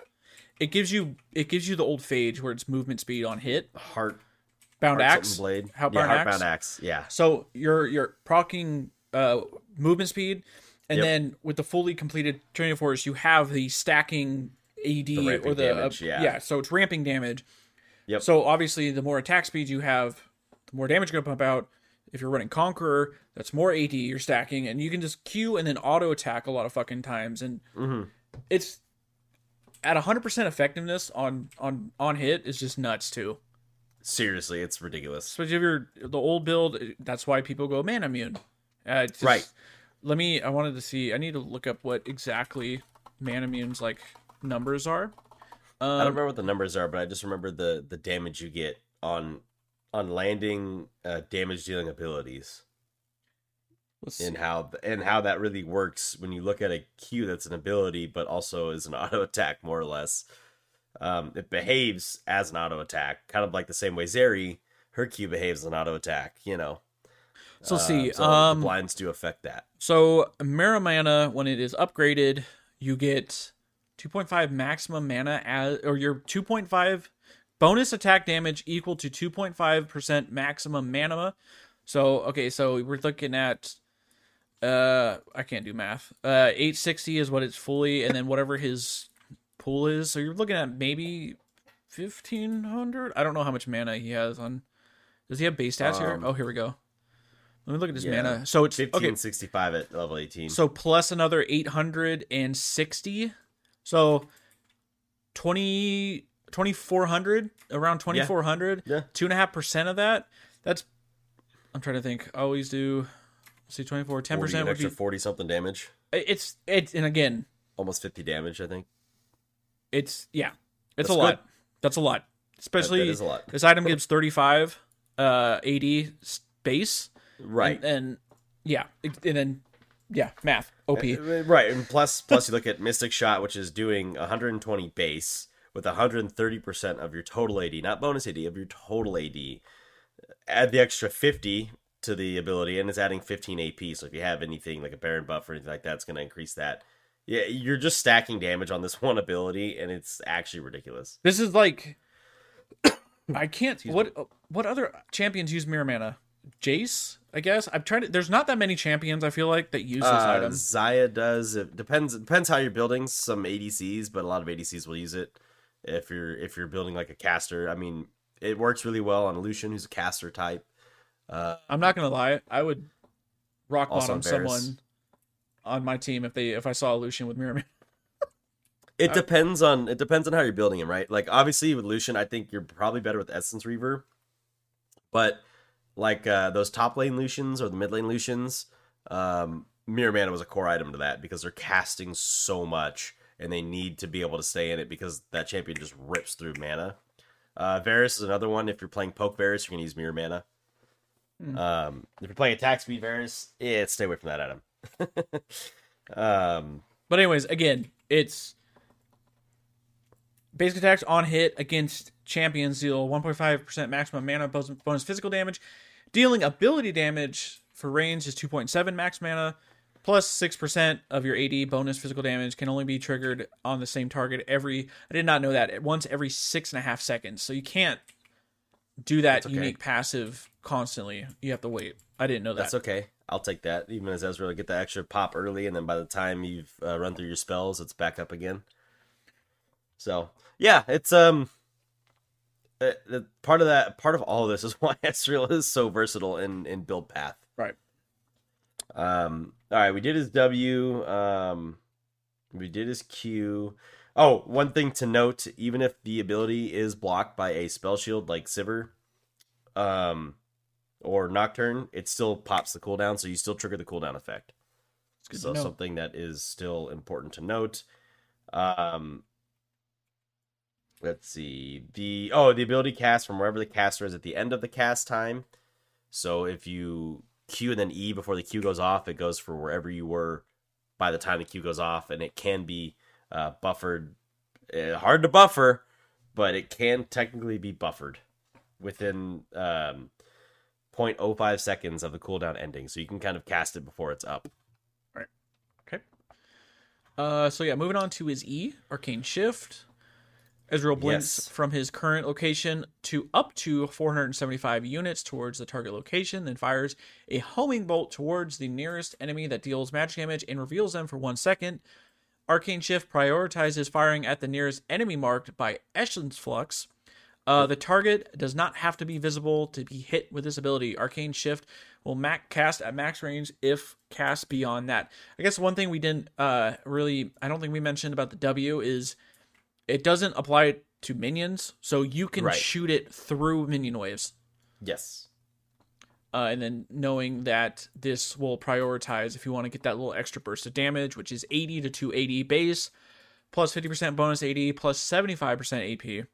It gives you it gives you the old phage where it's movement speed on hit. Heart, Bound heart axe. blade. How yeah, bound heart axe? bound axe. Yeah, So you're you're procking uh, movement speed, and Yep. then with the fully completed Trinity Force, you have the stacking AD ramping or the damage, uh, yeah. So it's ramping damage. Yep. So obviously, the more attack speed you have, the more damage you're gonna pump out. If you're running Conqueror, that's more AD you're stacking, and you can just Q and then auto attack a lot of fucking times, and Mhm. it's at 100% effectiveness on on on hit is just nuts too. seriously, it's ridiculous. Especially if you're the old build, that's why people go Manamune. Uh, just- Right. Let me. I wanted to see. I need to look up what exactly Manamune's like numbers are. I don't Um, remember what the numbers are, but I just remember the the damage you get on on landing uh, damage dealing abilities let's see. and how and how that really works when you look at a Q that's an ability, but also is an [laughs] auto attack more or less. Um, it behaves as an auto attack, kind of like the same way Zeri her Q behaves as an auto attack. You know, So let's Uh, see. so um, the blinds do affect that. so Muramana when it is upgraded, you get 2.5 maximum mana as, or your 2.5 bonus attack damage equal to 2.5% maximum mana. So okay, so we're looking at uh I can't do math. Uh 860 is what it's fully and then whatever his pool is. So you're looking at maybe 1500. I don't know how much mana he has on Does he have base stats here? Um, Oh, here we go. Let me look at his yeah. mana. So it's Fifteen okay. sixty five at level eighteen. So plus another 860. So 20 2400 around 2400 Yeah. two and a half percent of that that's i'm trying to think I always do let's 24 10 40, percent would extra be forty something damage, it's it's and again almost fifty damage, I think. it's yeah it's That's a lot good. that's a lot especially that a lot. this item gives 35 uh 80 base Right. and, and yeah and then yeah math op Uh, Right, and plus plus you look at Mystic Shot, which is doing 120 base with 130 percent of your total AD, not bonus AD, of your total AD. Add the extra 50 to the ability, and it's adding 15 AP. So if you have anything like a Baron buff or anything like that, it's going to increase that. Yeah, you're just stacking damage on this [laughs] one ability, and it's actually ridiculous. This is like [coughs] I can't. What what other champions use Muramana? Jace, I guess. I've tried it. There's not that many champions. I feel like that use this Uh, item. Xayah does. It depends. It depends how you're building. Some ADCs, but a lot of ADCs will use it. If you're if you're building like a caster, I mean, it works really well on Lucian, who's a caster type. Uh, I'm not gonna lie. I would rock bottom someone on my team if they if I saw a Lucian with Muramana. [laughs] it depends on it depends on how you're building him, right? Like obviously with Lucian, I think you're probably better with Essence Reaver, but like uh, those top lane Lucians or the mid lane Lucians, um, Muramana was a core item to that because they're casting so much and they need to be able to stay in it because that champion just rips through mana. Uh, Varus is another one. If you're playing poke Varus, you're gonna use Muramana. Hmm. Um, if you're playing attack speed Varus, yeah, stay away from that item. [laughs] um, But anyways, again, it's basic attacks on hit against champions deal 1.5% maximum mana bonus bonus physical damage. Dealing ability damage for range is 2.7 max mana. Plus 6% of your AD bonus physical damage can only be triggered on the same target every. I did not know that. Once every six and a half seconds. So you can't do that okay. unique passive constantly. You have to wait. I didn't know that. that's okay. I'll take that. Even as Ezreal, get the extra pop early, and then by the time you've uh, run through your spells, it's back up again. So yeah, it's um, uh, the part of that part of all of this is [laughs] why Ezreal is so versatile in in build path. Right. Um. All right, we did his W. Um, we did his Q. Oh, one thing to note: even if the ability is blocked by a spell shield like Sivir, um, or Nocturne, it still pops the cooldown, so you still trigger the cooldown effect. So something that is still important to note. Um, let's see the oh the ability cast from wherever the caster is at the end of the cast time. So if you Q and then E before the Q goes off, it goes for wherever you were by the time the Q goes off, and it can be uh, buffered. Uh, hard to buffer, but it can technically be buffered within um, 0.05 seconds of the cooldown ending. So you can kind of cast it before it's up. All right. Okay. Uh, so yeah, moving on to his E, Arcane Shift. Ezreal blinks Yes. from his current location to up to 475 units towards the target location, then fires a homing bolt towards the nearest enemy that deals magic damage and reveals them for one second. Arcane Shift prioritizes firing at the nearest enemy marked by Essence Flux. Uh, the target does not have to be visible to be hit with this ability. Arcane Shift will max cast at max range if cast beyond that. I guess one thing we didn't uh, really, I don't think we mentioned about the W is it doesn't apply to minions, so you can Right. shoot it through minion waves. Yes. Uh, and then knowing that this will prioritize if you want to get that little extra burst of damage, which is 80 to 280 base, plus 50% bonus AD, plus 75% AP.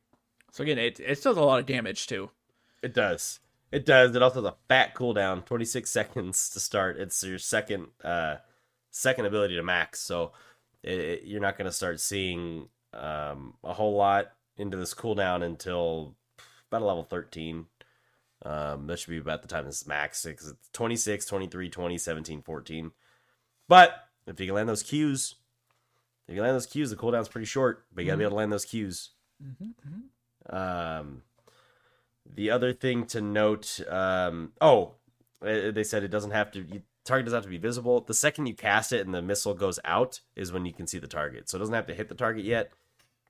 So again, it, it does a lot of damage too. It does. It does. It also has a fat cooldown, 26 [laughs] seconds to start. It's your second uh second ability to max. So it, it- you're not going to start seeing um a whole lot into this cooldown until about a level 13. Um that should be about the time this is max because it's 26, 23, 20, 17, 14. But if you can land those Qs, if you can land those Qs, the cooldown's pretty short, but you got to be able to land those Qs. Um, the other thing to note, um, oh, uh, they said it doesn't have to. You, target doesn't have to be visible. The second you cast it and the missile goes out is when you can see the target. So it doesn't have to hit the target yet,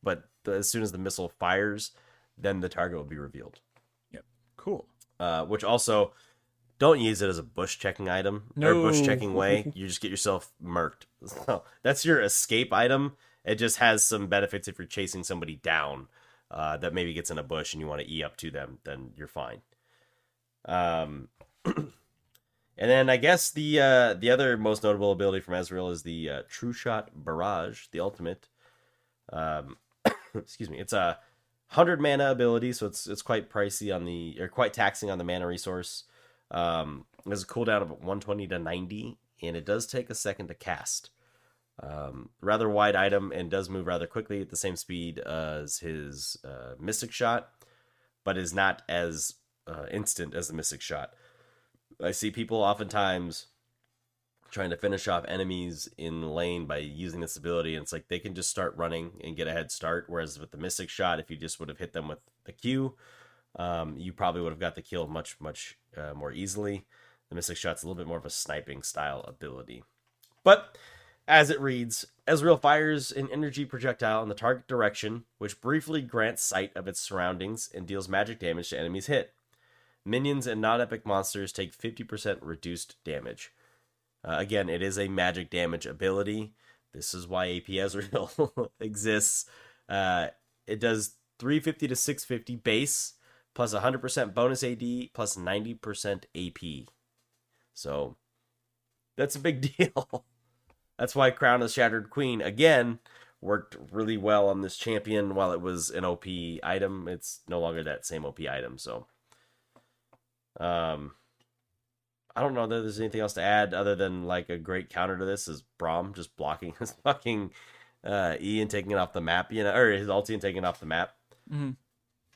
but the, as soon as the missile fires, then the target will be revealed. Yep. Cool. Uh, which also don't use it as a bush checking item or bush checking way. [laughs] You just get yourself murked. [laughs] So that's your escape item. It just has some benefits if you're chasing somebody down uh, that maybe gets in a bush and you want to e up to them. Then you're fine. Um, [clears throat] and then I guess the uh, the other most notable ability from Ezreal is the uh, True Shot Barrage, the ultimate. Um, [coughs] excuse me. It's a hundred mana ability, so it's it's quite pricey on the or quite taxing on the mana resource. Um, it has a cooldown of 120 to 90, and it does take a second to cast. Um, rather wide item and does move rather quickly at the same speed as his uh, Mystic Shot, but is not as uh, instant as the Mystic Shot. I see people oftentimes trying to finish off enemies in lane by using this ability, and it's like they can just start running and get a head start. Whereas with the Mystic Shot, if you just would have hit them with the Q, um, you probably would have got the kill much, much uh, more easily. The Mystic Shot's a little bit more of a sniping style ability. But as it reads, Ezreal fires an energy projectile in the target direction, which briefly grants sight of its surroundings and deals magic damage to enemies hit. Minions and non epic monsters take 50% reduced damage. Uh, again, it is a magic damage ability. This is why AP Ezreal [laughs] exists. Uh, it does 350 to 650 base, plus 100% bonus AD, plus 90% AP. So that's a big [laughs] deal. That's why Crown of Shattered Queen, again, worked really well on this champion while it was an OP item. It's no longer that same OP item, so um I don't know that there's anything else to add other than like a great counter to this is Braum just blocking [laughs] his fucking uh E and taking it off the map, you know, or his ulti and taking it off the map. Mhm.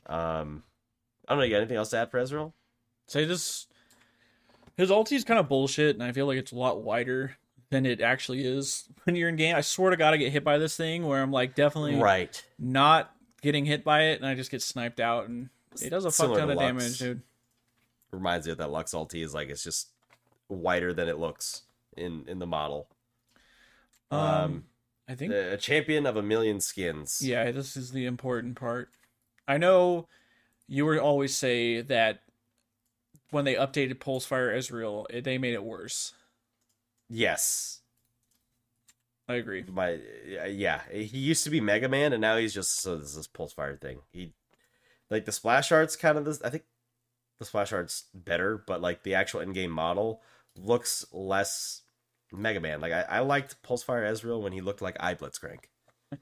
Um I don't know, you got anything else to add for Ezreal? Say this. His ulti is kind of bullshit, and I feel like it's a lot wider than it actually is when you're in game. I swear to God, I get hit by this thing where I'm like definitely Right. not getting hit by it, and I just get sniped out, and it does a fuck ton of Lux. damage, dude. reminds me of that Lux ulti is like it's just wider than it looks in in the model. Um, Um, I think A champion of a million skins. Yeah, this is the important part. I know you would always say that when they updated Pulsefire Ezreal, it, they made it worse. Yes. I agree. My uh, yeah, he used to be Mega Man, and now he's just so this is Pulse Fire thing. He like the splash art's kind of this. I think the splash art's better, but like the actual in game model looks less Mega Man. Like I, I liked Pulse Fire Ezreal when he looked like I Blitzcrank. [laughs]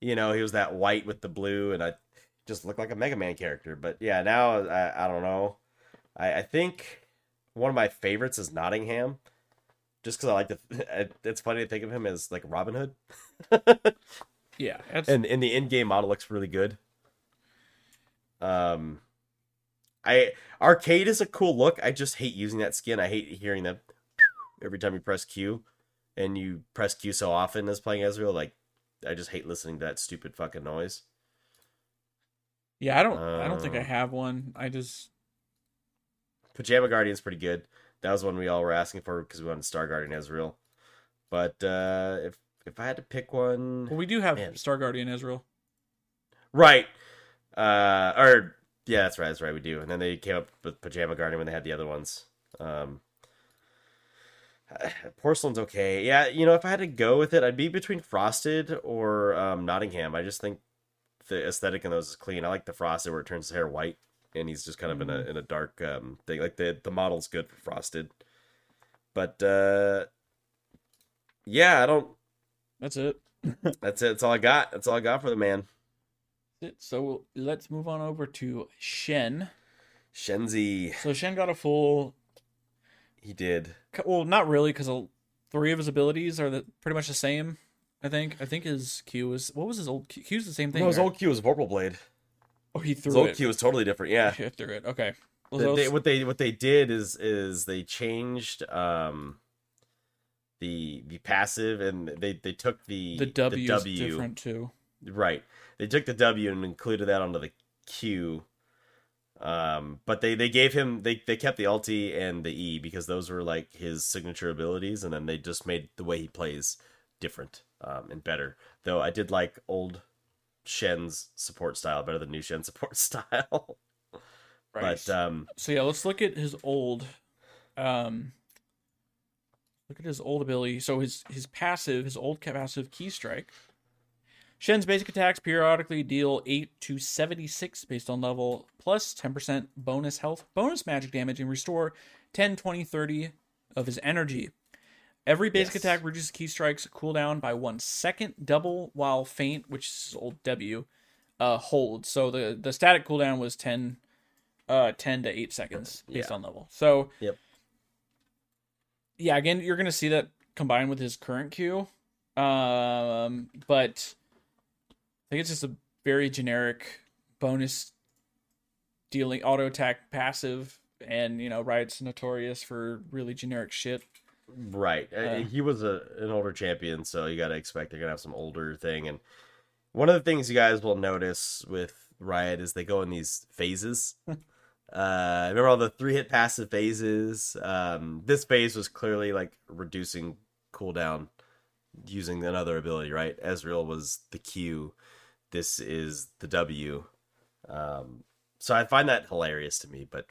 you know, he was that white with the blue, and I just looked like a Mega Man character. But yeah, now I, I don't know. I, I think one of my favorites is Nottingham just because I like to. [laughs] It's funny to think of him as like Robin Hood, [laughs] Yeah, that's, and in the in-game model looks really good. Um, I arcade is a cool look. I just hate using that skin. I hate hearing that [laughs] every time you press Q, and you press Q so often as playing Ezreal. Like, I just hate listening to that stupid fucking noise. yeah. I don't. I don't think I Uh, have one. I just. Pajama Guardian's pretty good. That was one we all were asking for because we wanted Star Guardian Ezreal. But uh, if if I had to pick one, Well, we do have Man. Star Guardian Ezreal. Right. Uh, or yeah, that's right. That's right. We do. And then they came up with Pajama Guardian when they had the other ones. Um, [sighs] Porcelain's okay. Yeah, you know, if I had to go with it, I'd be between Frosted or um, Nottingham. I just think the aesthetic in those is clean. I like the Frosted where it turns his hair white and he's just kind of in a in a dark um thing. Like the the model's good for Frosted, but uh, yeah, I don't. That's it. [coughs] That's it. That's all I got. That's all I got for the man. It. So let's move on over to Shen. Shenzi. So Shen got a full. He did. Well, not really, because three of his abilities are the, pretty much the same. I think. I think his Q was what was his old Q? Q's the same thing. No, his right? old Q was Vorpal Blade. Oh, he threw old it. Q was totally different. Yeah. [laughs] He threw it. Okay. Well, They- those- they- what they what they did is is they changed um the the passive and they they took the the W is W different too. right. They took the W and included that onto the Q. Um, but they they gave him they they kept the ulti and the E because those were like his signature abilities, and then they just made the way he plays different um and better. Though I did like old Shen's support style better than new Shen support [laughs] style. Right. But um so yeah, let's look at his old. Um. Look at his old ability. So his his passive, his old passive Ki Strike. Shen's basic attacks periodically deal 8 to 76 based on level, plus 10% bonus health, bonus magic damage, and restore 10, 20, 30 of his energy. Every basic Yes. attack reduces Ki Strikes cooldown by one second, double while Feint, which is old W, uh, hold. So the, the static cooldown was 10, uh, 10 to 8 seconds based Yeah. on level. So, Yep. yeah, again, you're going to see that combined with his current Q. Um, but I think it's just a very generic bonus dealing auto attack passive, and you know, Riot's notorious for really generic shit. Right. Uh, Uh, he was a an older champion, so you got to expect they're going to have some older thing and one of the things you guys will notice with Riot is they go in these phases. [laughs] uh remember all the three hit passive phases? Um this phase was clearly like reducing cooldown using another ability, right? Ezreal was the Q. This is the W. Um so I find that hilarious to me, but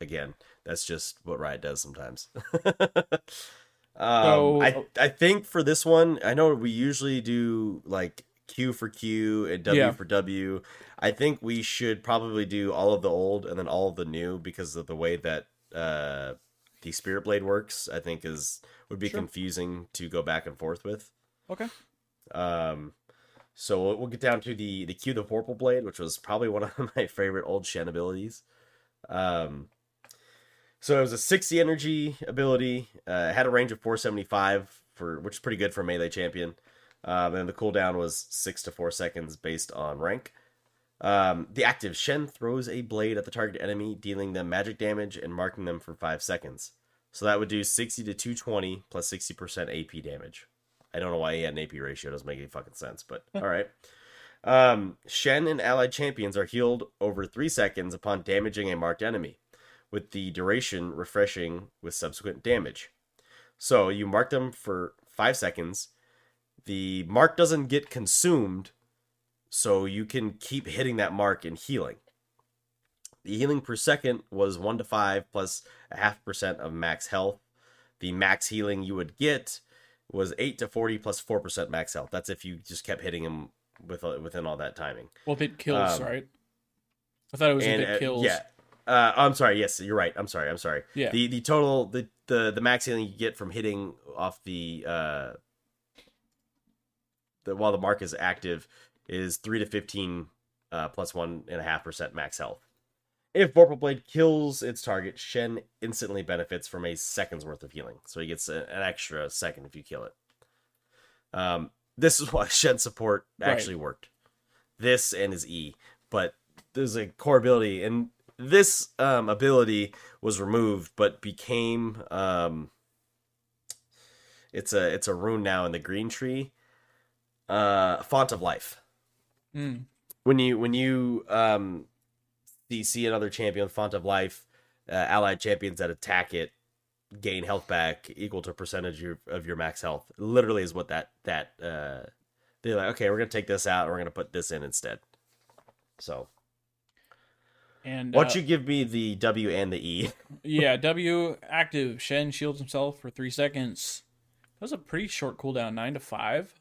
again, that's just what Riot does sometimes. [laughs] um, So- I I think for this one, I know we usually do like Q for Q and W Yeah. for W. I think we should probably do all of the old and then all of the new because of the way that uh, the Spirit Blade works. I think is would be Sure. confusing to go back and forth with. Okay. Um, so we'll, we'll get down to the the Q the Vorpal Blade, which was probably one of [laughs] my favorite old Shen abilities. Um, so it was a 60 energy ability. Uh, it had a range of 475 for which is pretty good for a melee champion. Um, and the cooldown was six to four seconds based on rank. Um, the active Shen throws a blade at the target enemy, dealing them magic damage and marking them for five seconds. So that would do 60 to 220 plus 60% AP damage. I don't know why he had an AP ratio. It doesn't make any fucking sense, but [laughs] all right. Um, Shen and allied champions are healed over three seconds upon damaging a marked enemy, with the duration refreshing with subsequent damage. So you mark them for five seconds. The mark doesn't get consumed, so you can keep hitting that mark and healing. The healing per second was 1 to 5 plus a half percent of max health. The max healing you would get was 8 to 40 4% max health. That's if you just kept hitting him with, uh, within all that timing. Well, if it kills, Um, right? I thought it was And, if it uh, kills. yeah. Uh, I'm sorry. Yes, you're right. I'm sorry. I'm sorry. Yeah. The the total the the the max healing you get from hitting off the uh the while the mark is active is three to fifteen uh plus one and a half percent max health. If Vorpal Blade kills its target, Shen instantly benefits from a second's worth of healing. So he gets a, an extra second if you kill it. Um, this is [laughs] why Shen support Right. actually worked. This and his E, but there's a core ability, and this um, ability was removed, but became um, it's a it's a rune now in the green tree. Uh, font of life Mm. when you when you um see, see another champion font of life uh, allied champions that attack it gain health back equal to percentage of your, of your max health literally is what that that uh they're like okay we're gonna take this out and we're gonna put this in instead so And why uh, don't you give me the w and the e [laughs] yeah, W active. Shen shields himself for three seconds. That was a pretty short cooldown, nine to five.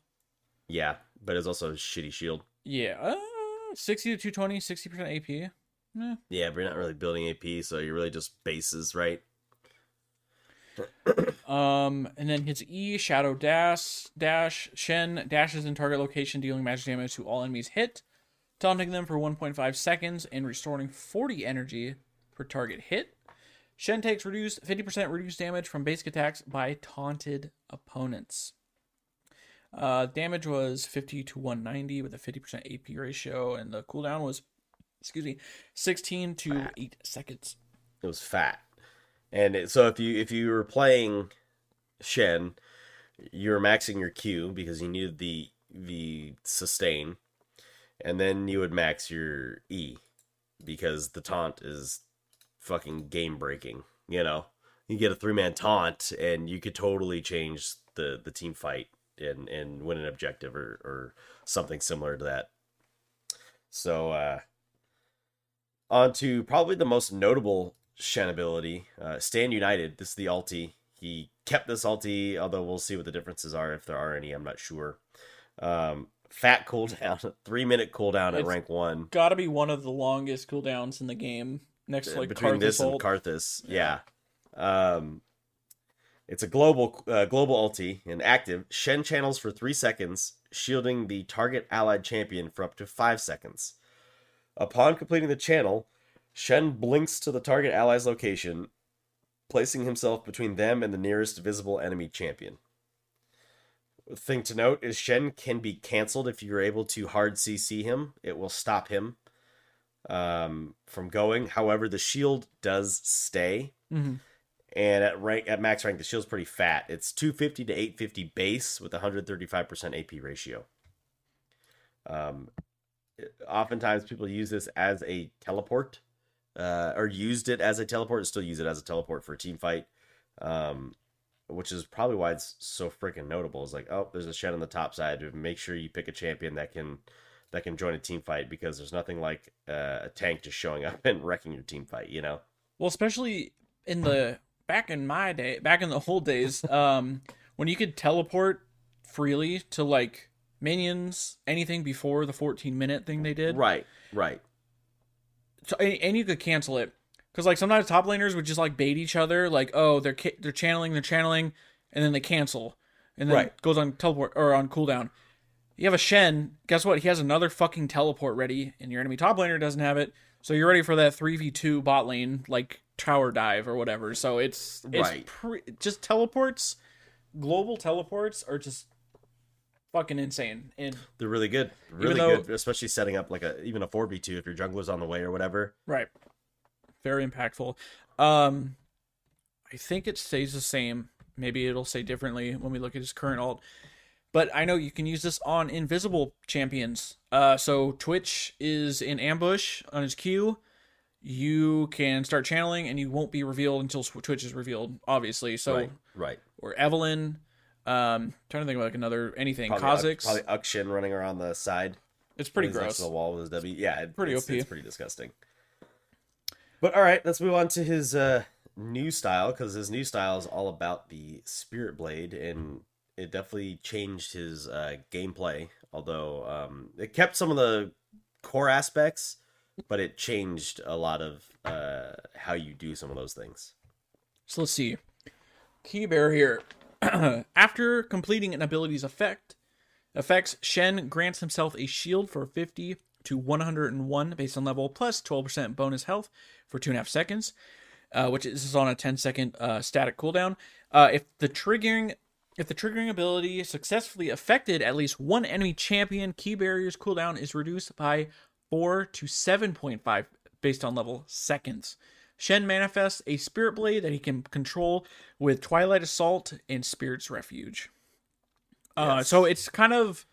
yeah but it's also a shitty shield Yeah, uh, sixty to 220, 60 percent AP. Eh. yeah but you're not really building ap so you're really just bases right [coughs] Um, and then his E Shadow Dash Dash Shen dashes in target location, dealing magic damage to all enemies hit, taunting them for 1.5 seconds and restoring 40 energy per target hit. Shen takes reduced 50% reduced damage from basic attacks by taunted opponents. Uh, damage was 50 to 190 with a 50% AP ratio, and the cooldown was, excuse me, 16 to 8 seconds. it was fat and it, so if you if you were playing shen you were maxing your q because you needed the the sustain and then you would max your e because the taunt is fucking game breaking you know you get a three man taunt and you could totally change the the team fight and and win an objective or or something similar to that so uh on to probably the most notable Shen ability, uh, Stand United. This is the ulti. He kept this ulti, although we'll see what the differences are if there are any. I'm not sure. Um, fat cooldown, [laughs] three minute cooldown at rank one. Gotta be one of the longest cooldowns in the game, next to like between this and Karthus ult. Karthus. Yeah. Um, it's a global uh, global ulti and active. Shen channels for three seconds, shielding the target allied champion for up to five seconds. Upon completing the channel, Shen blinks to the target ally's location, placing himself between them and the nearest visible enemy champion. Thing to note is Shen can be cancelled if you're able to hard CC him. It will stop him um, from going. However, the shield does stay, Mhm. and at rank at max rank, the shield's pretty fat. It's 250 to 850 base with 135% AP ratio. Um, oftentimes people use this as a teleport, uh, or used it as a teleport, and still use it as a teleport for a team fight. Um, which is probably why it's so freaking notable. Is like, oh, there's a shed on the top side. To make sure you pick a champion that can that can join a team fight because there's nothing like uh, a tank just showing [laughs] up and wrecking your team fight. You know? Well, especially in the back in my day, back in the [laughs] old days, um, when you could teleport freely to like minions, anything before the 14 minute thing they did, Right, right. so, and, and you could cancel it because like sometimes top laners would just like bait each other, like oh they're ca- they're channeling, they're channeling, and then they cancel, and then Right. it goes on teleport or on cooldown. You have a Shen. Guess what? He has another fucking teleport ready, and your enemy top laner doesn't have it. So you're ready for that three v two bot lane like tower dive or whatever. So it's it's Right. pre- just teleports. Global teleports are just fucking insane. And They're really good, really though- good, especially setting up like a even a four v two if your jungler's on the way or whatever. Right. Very impactful. Um I think it stays the same. Maybe it'll say differently when we look at his current alt. But I know you can use this on invisible champions. Uh so Twitch is in ambush on his Q. You can start channeling and you won't be revealed until Twitch is revealed, obviously. So right, right. or Evelynn. Um trying to think of like another anything. Probably, Kha'Zix. probably Ukshin running around the side. it's pretty gross. the wall with his W. Yeah, it- Pretty it's, OP. It's pretty disgusting. But all right, let's move on to his uh, new style because his new style is all about the Spirit Blade, and it definitely changed his uh, gameplay. Although um, it kept some of the core aspects, but it changed a lot of uh, how you do some of those things. So let's see. Ki Barrier. Here. [clears throat] After completing an ability's effect, effects, Shen grants himself a shield for 50 to 101 based on level, plus 12% bonus health for two and a half seconds, uh, which is on a 10 second uh, static cooldown. Uh, if the triggering if the triggering ability successfully affected at least one enemy champion, Ki Barrier's cooldown is reduced by 4 to 7.5 based on level seconds. Shen manifests a spirit blade that he can control with Twilight Assault and Spirit's Refuge. Uh, Yes. so it's kind of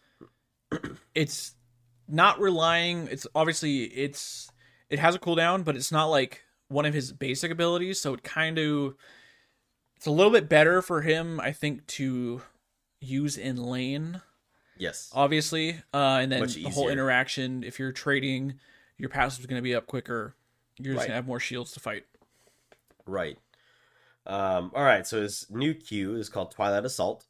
[clears throat] it's not relying. It's obviously it's it has a cooldown, but it's not like one of his basic abilities. So it kind of it's a little bit better for him, I think, to use in lane Yes. obviously. Uh, and then the whole interaction, if you're trading, your passive is going to be up quicker. You're just Right. going to have more shields to fight. Right. Um, all right. So his new Q is called Twilight Assault.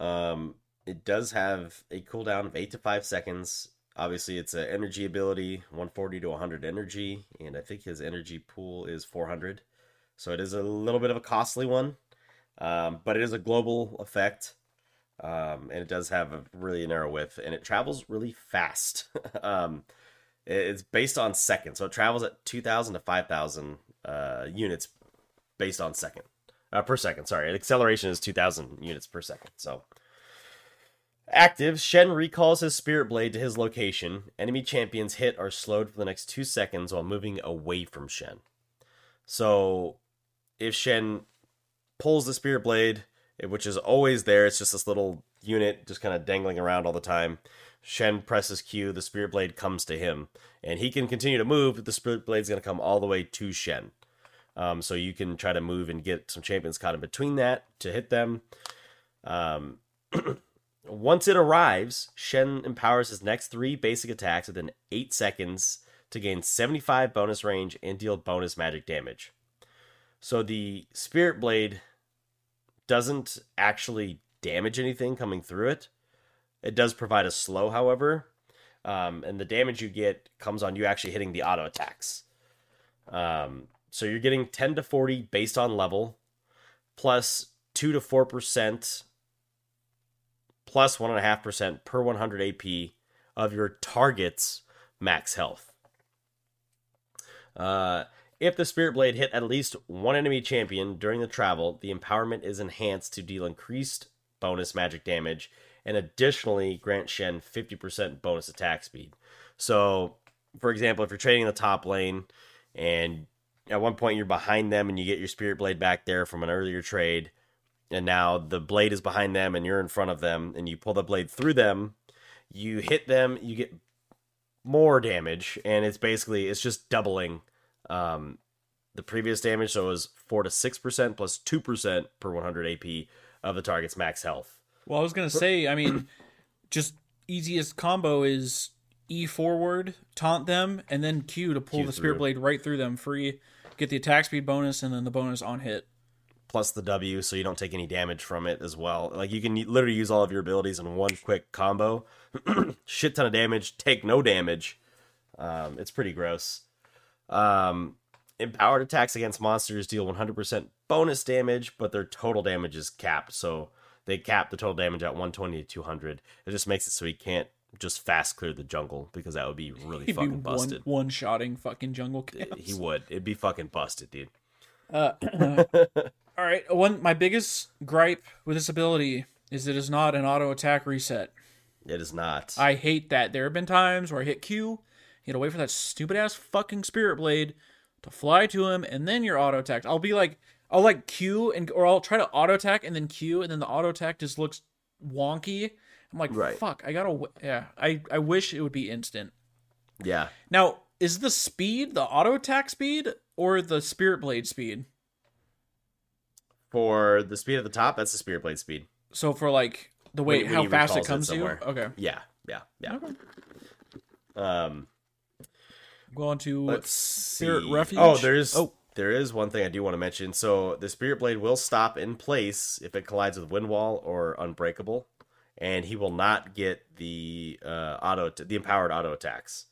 Um, it does have a cooldown of eight to five seconds. Obviously, it's an energy ability, 140 to 100 energy, and I think his energy pool is 400. So it is a little bit of a costly one, um, but it is a global effect, um, and it does have a really narrow width, and it travels really fast. [laughs] um, it's based on seconds, so it travels at 2,000 to 5,000 uh, units based on second uh, per second. Sorry, acceleration is 2,000 units per second. So active, Shen recalls his spirit blade to his location. Enemy champions hit are slowed for the next two seconds while moving away from Shen. So if Shen pulls the spirit blade, which is always there, it's just this little unit just kind of dangling around all the time. Shen presses Q, the spirit blade comes to him, and he can continue to move. but The spirit blade's going to come all the way to Shen. Um, so you can try to move and get some champions caught in between that to hit them. Um, [clears throat] once it arrives, Shen empowers his next three basic attacks within eight seconds to gain 75 bonus range and deal bonus magic damage. So the Spirit Blade doesn't actually damage anything coming through it. It does provide a slow, however, um, and the damage you get comes on you actually hitting the auto attacks. Um, so you're getting 10 to 40 based on level, plus 2 to 4% plus 1.5% per 100 AP of your target's max health. Uh, if the Spirit Blade hit at least one enemy champion during the travel, the empowerment is enhanced to deal increased bonus magic damage and additionally grant Shen 50% bonus attack speed. So, for example, if you're trading in the top lane and at one point you're behind them and you get your Spirit Blade back there from an earlier trade, and now the blade is behind them and you're in front of them and you pull the blade through them you hit them you get more damage and it's basically it's just doubling um, the previous damage so it was 4 to 6% plus 2% per 100 ap of the target's max health Well, I was going to say, I mean, [clears throat] just easiest combo is E forward, taunt them, and then Q to pull Q the spear. Blade right through them free. Get the attack speed bonus and then the bonus on hit. Plus the w so you don't take any damage from it as well like you can literally use all of your abilities in one quick combo [clears throat] shit ton of damage take no damage um, it's pretty gross um, empowered attacks against monsters deal 100% bonus damage but their total damage is capped so they cap the total damage at 120 to 200. It just makes it so he can't just fast clear the jungle because that would be [laughs] really He'd fucking one busted. one shotting fucking jungle camps. He would. It'd be fucking busted, dude. Uh, [laughs] [clears throat] [laughs] all right, one my biggest gripe with this ability is it is not an auto attack reset. It is not. I hate that. There have been times where I hit Q, you had to wait for that stupid ass fucking spirit blade to fly to him, and then your auto attack. I'll be like, I'll like Q and or I'll try to auto attack and then Q, and then the auto attack just looks wonky. I'm like, Right. fuck, I gotta, yeah. I I wish it would be instant. yeah. Now, is the speed the auto attack speed or the spirit blade speed? For the speed at the top, that's the Spirit Blade speed. So for like the way When- when how he fast it recalls it comes to you. Okay. Yeah, yeah, yeah. Okay. Um, Go on to let's Spirit see. Refuge? Oh, there's Oh. there is one thing I do want to mention. So the Spirit Blade will stop in place if it collides with Wind Wall or Unbreakable, and he will not get the uh, auto the empowered auto attacks.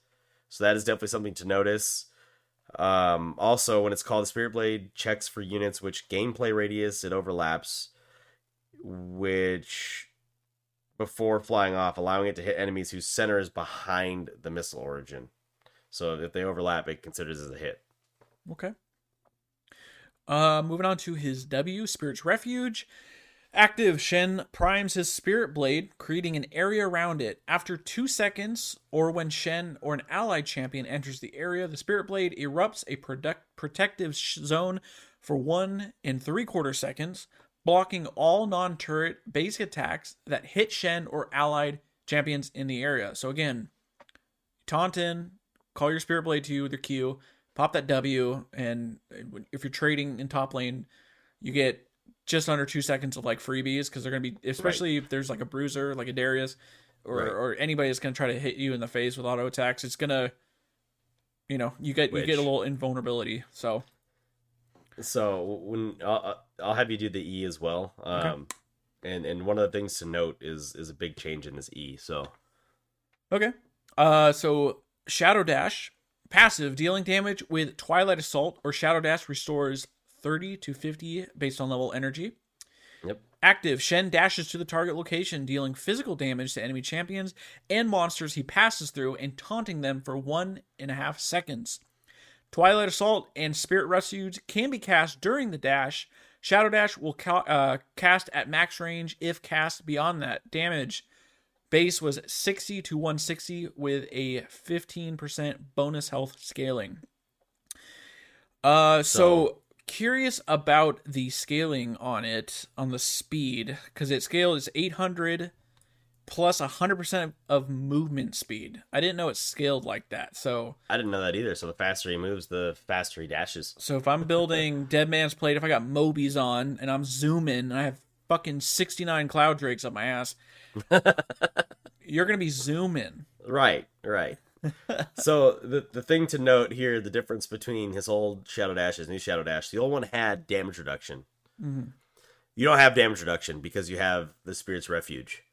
So that is definitely something to notice. Um, also, when it's called the Spirit Blade, checks for units which gameplay radius it overlaps, which before flying off, allowing it to hit enemies whose center is behind the missile origin. So if they overlap, it considers as a hit. Okay. Uh, moving on to his W, Spirit's Refuge. Active, Shen primes his Spirit Blade, creating an area around it. After two seconds, or when Shen or an allied champion enters the area, the Spirit Blade erupts a product- protective zone for one and three quarter seconds, blocking all non turret basic attacks that hit Shen or allied champions in the area. So again, taunt in, call your Spirit Blade to you with your Q, pop that W, and uh, if you're trading in top lane, you get just under two seconds of like freebies because they're gonna be, especially if there's like a bruiser, like a Darius, or Right. or anybody that's gonna try to hit you in the face with auto attacks. It's gonna, you know, you get you get a little invulnerability. So So when I'll, I'll have you do the E as well. Um, and and one of the things to note is is a big change in this E. So Okay. Uh, so Shadow Dash, passive, dealing damage with Twilight Assault or Shadow Dash restores 30 to 50 based on level energy. Yep. Active, Shen dashes to the target location, dealing physical damage to enemy champions and monsters he passes through and taunting them for one and a half seconds. Twilight Assault and Spirit Refuge can be cast during the dash. Shadow Dash will ca- uh, cast at max range if cast beyond that. Damage base was 60 to 160 with a 15% bonus health scaling. Uh, so, So- curious about the scaling on it on the speed because it scaled is 800 plus 100% of movement speed. I didn't know it scaled like that. So, I didn't know that either. So the faster he moves, the faster he dashes. so if I'm building [laughs] Dead Man's Plate, if I got Mobies on and I'm zooming and I have fucking 69 Cloud Drakes up my ass, [laughs] you're to be zooming. Right, right. [laughs] so the the thing to note here, the difference between his old Shadow Dash, his new Shadow Dash, the old one had damage reduction. Mhm. You don't have damage reduction because you have the Spirit's Refuge.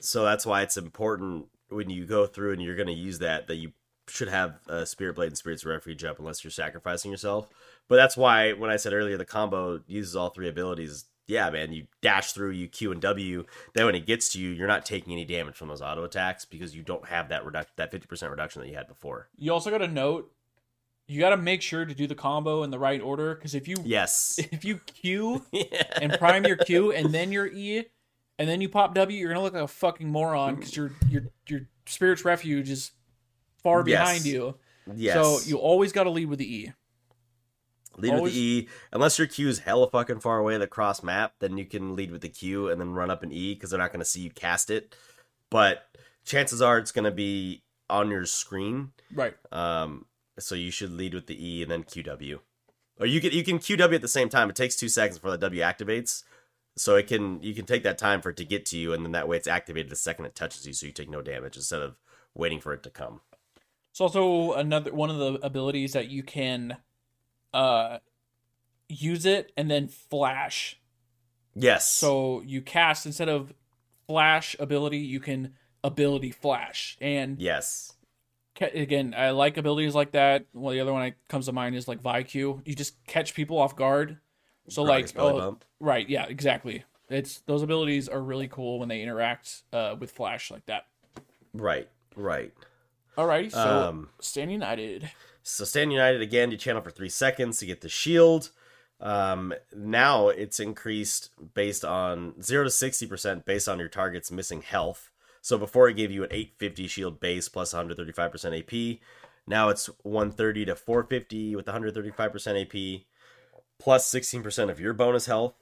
So that's why it's important when you go through and you're going to use that that you should have uh, Spirit Blade and Spirit's Refuge up unless you're sacrificing yourself. But that's why when I said earlier the combo uses all three abilities. Yeah, man, you dash through, you Q and W. Then when it gets to you, you're not taking any damage from those auto attacks because you don't have that reduction, that fifty percent reduction that you had before. You also got to note, you got to make sure to do the combo in the right order because if you Yes. [laughs] if you Q [laughs] yeah. and prime your Q and then your E and then you pop W, you're gonna look like a fucking moron because your your your spirit's refuge is far Yes. behind you. Yes. So you always got to lead with the E. lead always- with the E. Unless your Q is hella fucking far away the cross map, then you can lead with the Q and then run up an E because they're not going to see you cast it. But chances are it's going to be on your screen. Right. Um, so you should lead with the E and then QW. Or you can you can QW at the same time. It takes two seconds before the W activates. So it can you can take that time for it to get to you, and then that way it's activated the second it touches you, so you take no damage instead of waiting for it to come. It's also another one of the abilities that you can uh use it and then flash. Yes. So you cast instead of flash ability, you can ability flash. And yes. again, I like abilities like that. Well, the other one that comes to mind is like VIQ. You just catch people off guard. So like, oh, right, yeah, exactly. It's those abilities are really cool when they interact uh, with Flash like that. Right, right. Alrighty, so Um, Stand United. So Stand United again, you channel for three seconds to get the shield. Um, now it's increased based on zero to sixty percent based on your target's missing health. So before it gave you an 850 shield base plus plus 135 percent AP. Now it's 130 to 450 with 135 percent AP, plus plus 16 percent of your bonus health,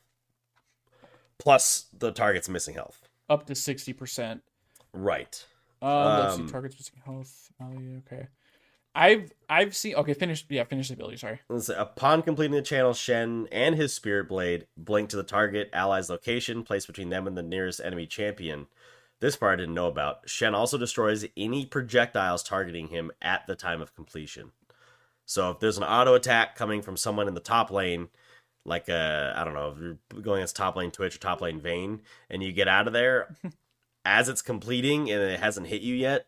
plus the target's missing health. Up to sixty percent. Right. Um, let's see, Um, targets missing health. Okay. I've I've seen okay, finish yeah, finish the ability, sorry. Say, upon completing the channel, Shen and his Spirit Blade blink to the target ally's location, placed between them and the nearest enemy champion. This part I didn't know about. Shen also destroys any projectiles targeting him at the time of completion. So if there's an auto attack coming from someone in the top lane, like uh, I don't know, if you're going against top lane Twitch or top lane Vayne, and you get out of there [laughs] as it's completing and it hasn't hit you yet,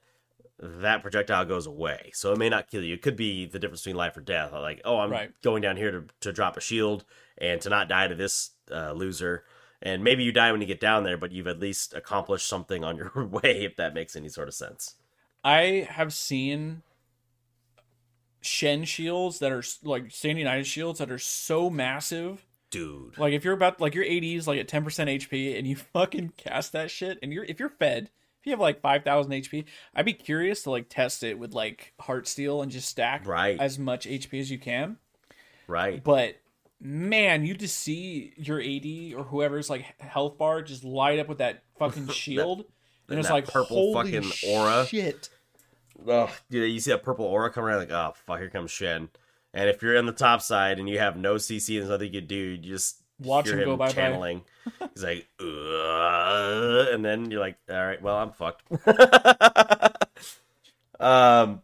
that projectile goes away. So it may not kill you. It could be the difference between life or death. Like, oh, I'm Right. going down here to, to drop a shield and to not die to this uh, loser. And maybe you die when you get down there, but you've at least accomplished something on [laughs] your way, if that makes any sort of sense. I have seen Shen shields that are like Stand United shields that are so massive. Dude. Like if you're about like your 80s like at 10% HP and you [laughs] fucking cast that shit and you're if you're fed, if you have like 5000 HP, I'd be curious to like test it with like Heartsteel and just stack Right. as much HP as you can. Right. But man, you just see your ad or whoever's like health bar just light up with that fucking [laughs] shield. and it's like purple holy fucking aura. Shit. Ugh, dude, you see that purple aura coming around, like, oh, fuck, here comes Shen. And if you're on the top side and you have no CC and there's nothing you can do, you just Watch him go bye-bye. channeling. He's like, and then you're like, all right, well, I'm fucked. [laughs] um,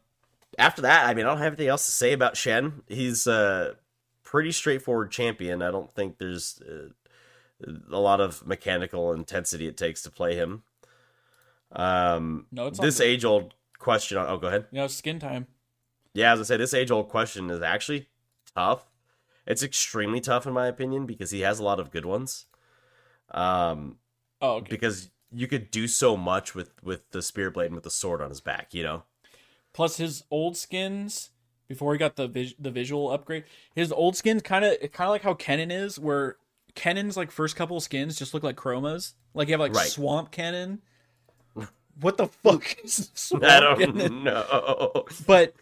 after that, I mean, I don't have anything else to say about Shen. He's a pretty straightforward champion. I don't think there's uh, a lot of mechanical intensity it takes to play him. Um, No, it's this age old question. Oh, go ahead. You know, skin time. Yeah, as I say, this age old question is actually tough. It's extremely tough in my opinion because he has a lot of good ones. Um, Oh, okay. because you could do so much with with the spear blade and with the sword on his back. You know, Plus his old skins before he got the vis- the visual upgrade. His old skins kind of kind of like how Kennen is, where Kennen's like first couple skins just look like chromas. Like you have like Right. Swamp Kennen. [laughs] What the fuck is Swamp I don't Kennen? know. But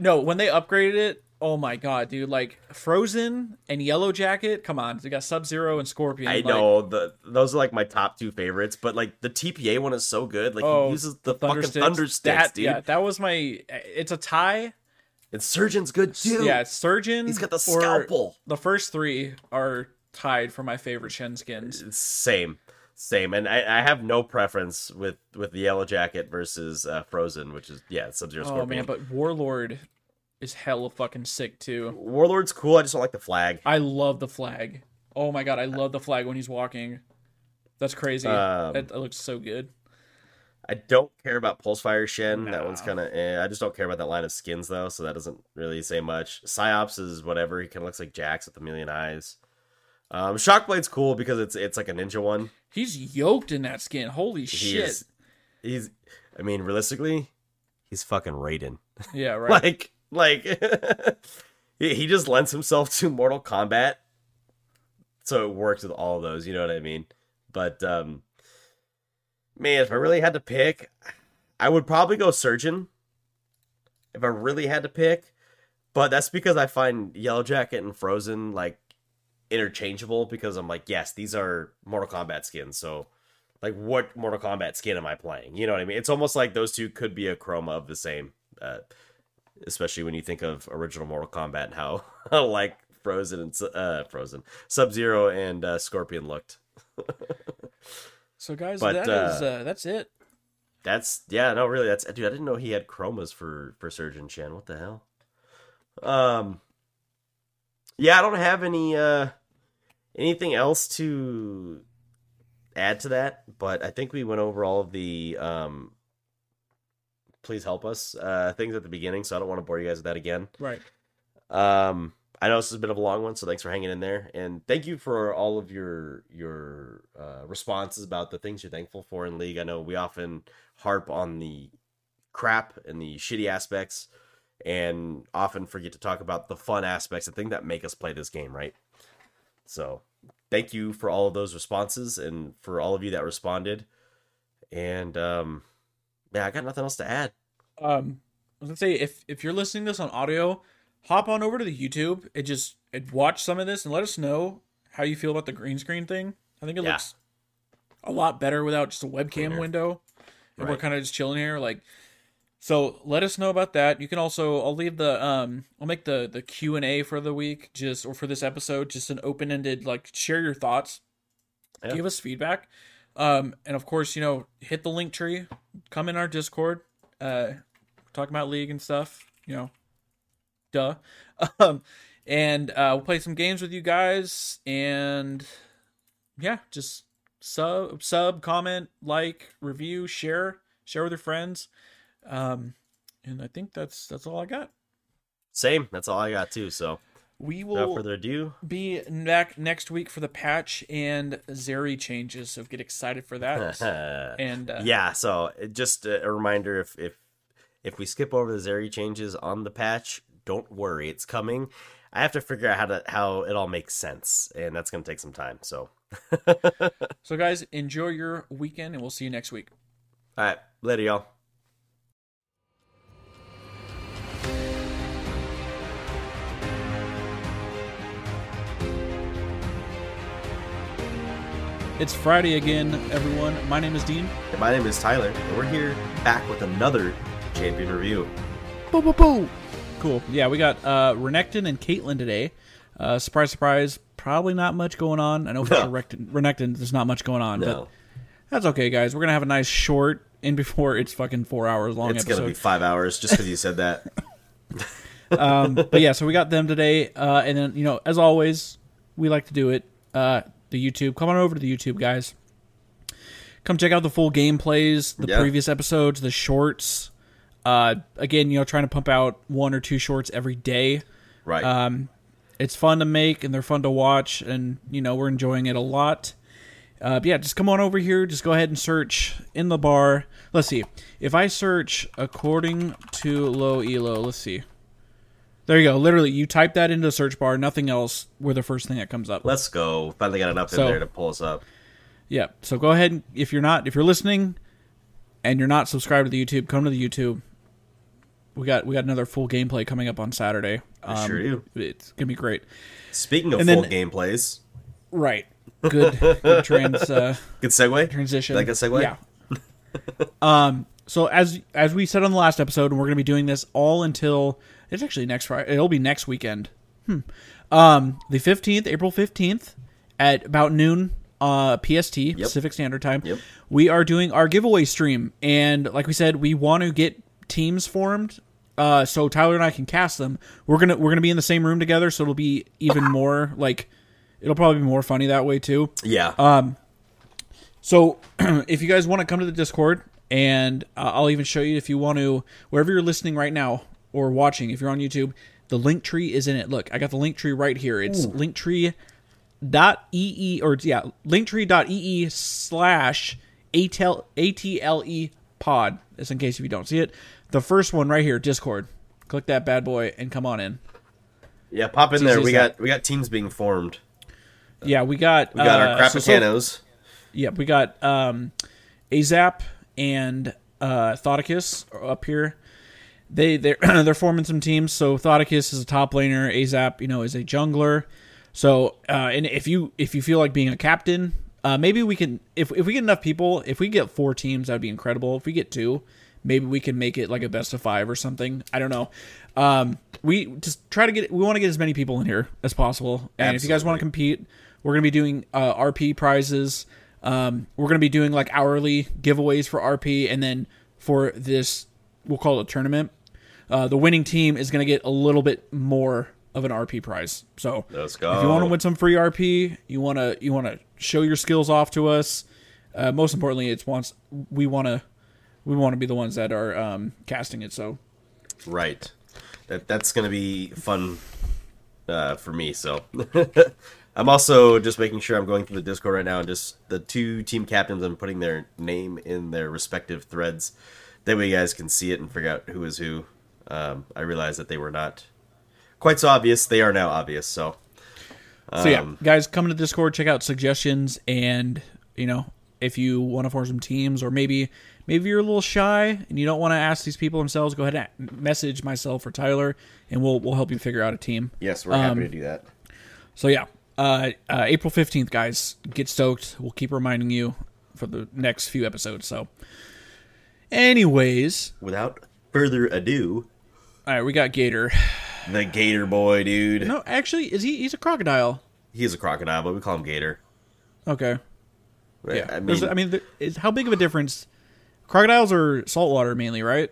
no, when they upgraded it, oh my god, dude! Like Frozen and Yellow Jacket. Come on, they got Sub Zero and Scorpion. I like- know the those are like my top two favorites, but like the TPA one is so good. Like Oh, he uses the Thunder fucking thunder sticks, dude. Yeah, that was my. It's a tie. And Surgeon's good too. Yeah, Surgeon. he's got the scalpel. The first three are tied for my favorite Shen skins. Same, same, and I, I have no preference with with the yellow jacket versus uh, Frozen, which is yeah, Sub Zero Oh Scorpion. man, but Warlord is hella fucking sick too. Warlord's cool. I just don't like the flag. I love the flag. Oh my god, I love the flag when he's walking. That's crazy. Um, that, that looks so good. I don't care about Pulsefire Shen. That one's kind of. Eh. I just don't care about that line of skins though, so that doesn't really say much. Psyops is whatever. He kind of looks like Jax with a million eyes. Um, Shockblade's cool because it's it's like a ninja one. He's yoked in that skin. Holy He shit. is. He's. I mean, realistically, he's fucking Raiden. Yeah, [laughs] right. Like, like [laughs] he just lends himself to Mortal Kombat, so it works with all those. You know what I mean? But um, man, if I really had to pick, I would probably go Surgeon. If I really had to pick, but that's because I find Yellow Jacket and Frozen like interchangeable because I'm like, yes, these are Mortal Kombat skins, so. Like what Mortal Kombat skin am I playing? You know what I mean? It's almost like those two could be a chroma of the same uh, especially when you think of original Mortal Kombat and how, [laughs] like Frozen and uh Frozen Sub Zero and uh, Scorpion looked. [laughs] so guys, but, that uh, is uh, that's it. That's yeah, no, really, that's dude. I didn't know he had chromas for for Surgeon Shen. What the hell? Um, yeah, I don't have any uh anything else to add to that, but I think we went over all of the um. Please help us. Uh, things at the beginning, so I don't want to bore you guys with that again. Right. Um, I know this has been a long one, so thanks for hanging in there, and thank you for all of your your uh, responses about the things you're thankful for in League. I know we often harp on the crap and the shitty aspects, and often forget to talk about the fun aspects, the thing that make us play this game, right? So, thank you for all of those responses and for all of you that responded. And um, yeah, I got nothing else to add. Um, I was gonna say if if you're listening to this on audio, hop on over to the YouTube and just and watch some of this and let us know how you feel about the green screen thing. I think it Yeah. looks a lot better without just a webcam Cleaner. window. And we're kind of just chilling here, like. So let us know about that. You can also I'll leave the um I'll make the the Q and A for the week just or for this episode just an open ended like share your thoughts, Yeah. give us feedback, um and of course you know hit the link tree, come in our Discord, uh talk about league and stuff, you know, duh, [laughs] um and uh we'll play some games with you guys and yeah just sub sub comment like review share share with your friends um and i think that's that's all i got Same. That's all I got too. So, we without will further ado, be back next week for the patch and zeri changes so get excited for that [laughs] and uh, yeah. So, just a a reminder: if if if we skip over the Zeri changes on the patch, don't worry, it's coming. I have to figure out how to how it all makes sense, and that's going to take some time. So, [laughs] so guys enjoy your weekend and we'll see you next week all right, later, y'all. It's friday again everyone my name is dean And my name is Tyler, and we're here back with another champion review. Boo, boo, boo. Cool. Yeah, we got uh, Renekton and Caitlyn today. Uh, surprise, surprise. Probably not much going on. I know for No. sure Renekton, Renekton, there's not much going on, No, but that's okay, guys. We're gonna have a nice short in before it's fucking four hours long it's going to be five hours just because you said that. [laughs] [laughs] um, but yeah, so we got them today, uh, and then you know, as always, we like to do it. Uh, the YouTube. Come on over to the YouTube, guys. Come check out the full gameplays, the Yeah. previous episodes, the shorts. Uh, again, you know, trying to pump out one or two shorts every day. Right. Um, it's fun to make and they're fun to watch, and you know we're enjoying it a lot. Uh, but yeah, just come on over here. Just go ahead and search in the bar. Let's see if I search according to low elo. Let's see. There you go. Literally, you type that into the search bar. Nothing else. We're the first thing that comes up. Let's go. Finally got enough So- in there to pull us up. Yeah. So go ahead. and- If you're not, if you're listening, and you're not subscribed to the YouTube, come to the YouTube. We got we got another full gameplay coming up on Saturday. Um, sure do. It's gonna be great. Speaking of and full then- gameplays, Right. Good. good [laughs] trans. Uh, good segue. transition. Like a segue? Yeah. [laughs] um. So as as we said on the last episode, and we're going to be doing this all until it's actually next Friday. It'll be next weekend. Hmm. Um. The fifteenth, April fifteenth, at about noon. Uh, PST Pacific Standard Time. Yep. We are doing our giveaway stream, and like we said, we want to get teams formed. Uh, so Tyler and I can cast them. We're gonna we're gonna be in the same room together, so it'll be even [coughs] more like it'll probably be more funny that way too. Yeah. Uh, So, [clears throat] if you guys want to come to the Discord, and uh, I'll even show you if you want to, wherever you're listening right now or watching, if you're on YouTube, the link tree is in it. Look, I got the link tree right here. It's linktree dot ee or yeah linktree.ee slash atl atle E pod just in case if you don't see it the first one right here discord click that bad boy and come on in yeah, pop in there. We that. got we got teams being formed. yeah we got We got uh, our so- so- Crapitanos. Yep, we got um, Azap and uh, Thoticus up here. They they're [clears throat] they're forming some teams. So Thoticus is a top laner. Azap, you know, is a jungler. So uh, and if you if you feel like being a captain, uh, maybe we can if if we get enough people, if we get four teams, that'd be incredible. If we get two, maybe we can make it like a best of five or something. I don't know. Um, we just try to get we want to get as many people in here as possible. And if you guys want to compete, we're gonna be doing uh, RP prizes. Um, we're gonna be doing like hourly giveaways for RP, and then for this, we'll call it a tournament. Uh, the winning team is gonna get a little bit more of an RP prize. So if you want to win some free RP, you want to you want to show your skills off to us. Uh, most importantly, it's once we want to we want to be the ones that are um, casting it. So Right. That that's gonna be fun. uh, for me. So [laughs] I'm also just making sure I'm going through the Discord right now and just the two team captains. I'm putting their name in their respective threads. That way, you guys can see it and figure out who is who. Um, I realized that they were not quite so obvious. They are now obvious. So, So yeah, um, guys, come to Discord, check out suggestions, and you know if you want to form some teams, or maybe maybe you're a little shy and you don't want to ask these people themselves, go ahead and message myself or Tyler, and we'll we'll help you figure out a team. yes, we're happy Um, to do that. So yeah, uh, uh, April fifteenth, guys, get stoked. We'll keep reminding you for the next few episodes. So, anyways, Without further ado, all right, we got Gator. the Gator Boy, dude. No, actually, is he? He's a crocodile. He's a crocodile, but we call him Gator. Okay. Yeah. I There's- mean, I mean, there- is, how big of a difference? Crocodiles are saltwater mainly, right?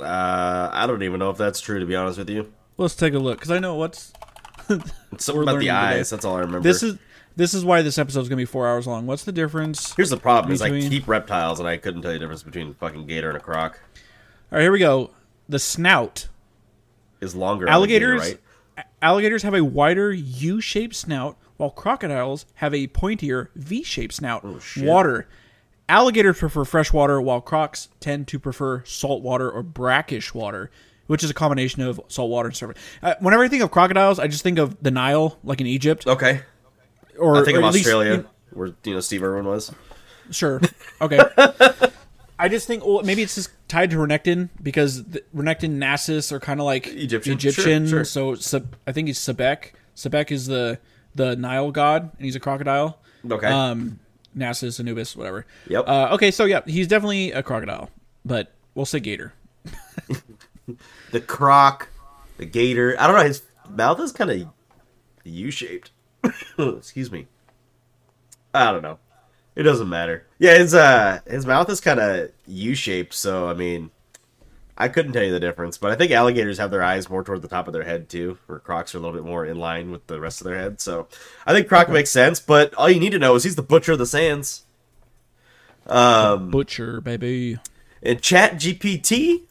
uh, I don't even know if that's true to be honest with you. Let's take a look because I know what's [laughs] something [laughs] We're about the today. eyes. That's all I remember. this is. This is why this episode is gonna be four hours long. What's the difference? Here's the problem: is I keep reptiles, and I couldn't tell you the difference between a fucking gator and a croc. All right, here we go. The snout. Is longer. Alligators. right? Alligators have a wider U-shaped snout, while crocodiles have a pointier V-shaped snout. Oh. Water. Alligators prefer fresh water, while crocs tend to prefer salt water or brackish water, which is a combination of salt water and surface. Uh, whenever I think of crocodiles, I just think of the Nile, like in Egypt, Okay. or I think or of at least- Australia, where you know Steve Irwin was. Sure. Okay. [laughs] I just think well, maybe it's just tied to Renekton because the, Renekton and Nasus are kind of like Egyptian. Egyptian. Sure, sure. So I think he's Sebek. Sebek is the the Nile god, and he's a crocodile. Okay. Um, Nasus, Anubis, whatever. Yep. Uh, okay, so yeah, he's definitely a crocodile, but we'll say gator. [laughs] the croc, the gator. I don't know. His mouth is kind of U-shaped. [laughs] Excuse me. I don't know. It doesn't matter. Yeah, his uh his mouth is kind of U-shaped, so I mean, I couldn't tell you the difference, but I think alligators have their eyes more toward the top of their head too, where crocs are a little bit more in line with the rest of their head. So I think croc makes sense, but all you need to know is he's the butcher of the sands. Um, Butcher, baby. and Chat GPT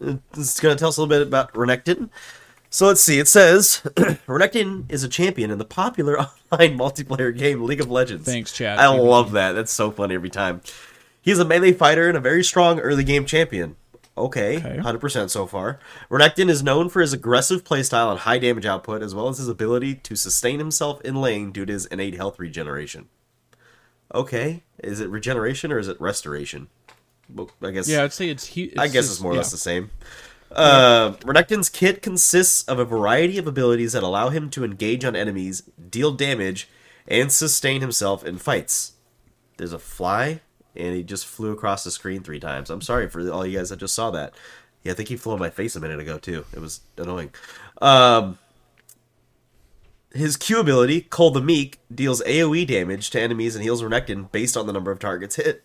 is going to tell us a little bit about Renekton. So let's see. It says [clears throat] Renekton is a champion in the popular [laughs] online multiplayer game League of Legends. Thanks, Chat I love that. That's so funny every time. He's a melee fighter and a very strong early game champion. Okay, Okay. 100% so far. Renekton is known for his aggressive playstyle and high damage output, as well as his ability to sustain himself in lane due to his innate health regeneration. Okay, is it regeneration or is it restoration? I guess. Yeah, I'd say it's. He, I guess it's more or yeah. less the same. Uh, Renekton's kit consists of a variety of abilities that allow him to engage on enemies, deal damage, and sustain himself in fights. There's a fly, and he just flew across the screen three times. I'm sorry for all you guys that just saw that. Yeah, I think he flew in my face a minute ago too. It was annoying. Um, his Q ability, Cull the Meek, deals AoE damage to enemies and heals Renekton based on the number of targets hit.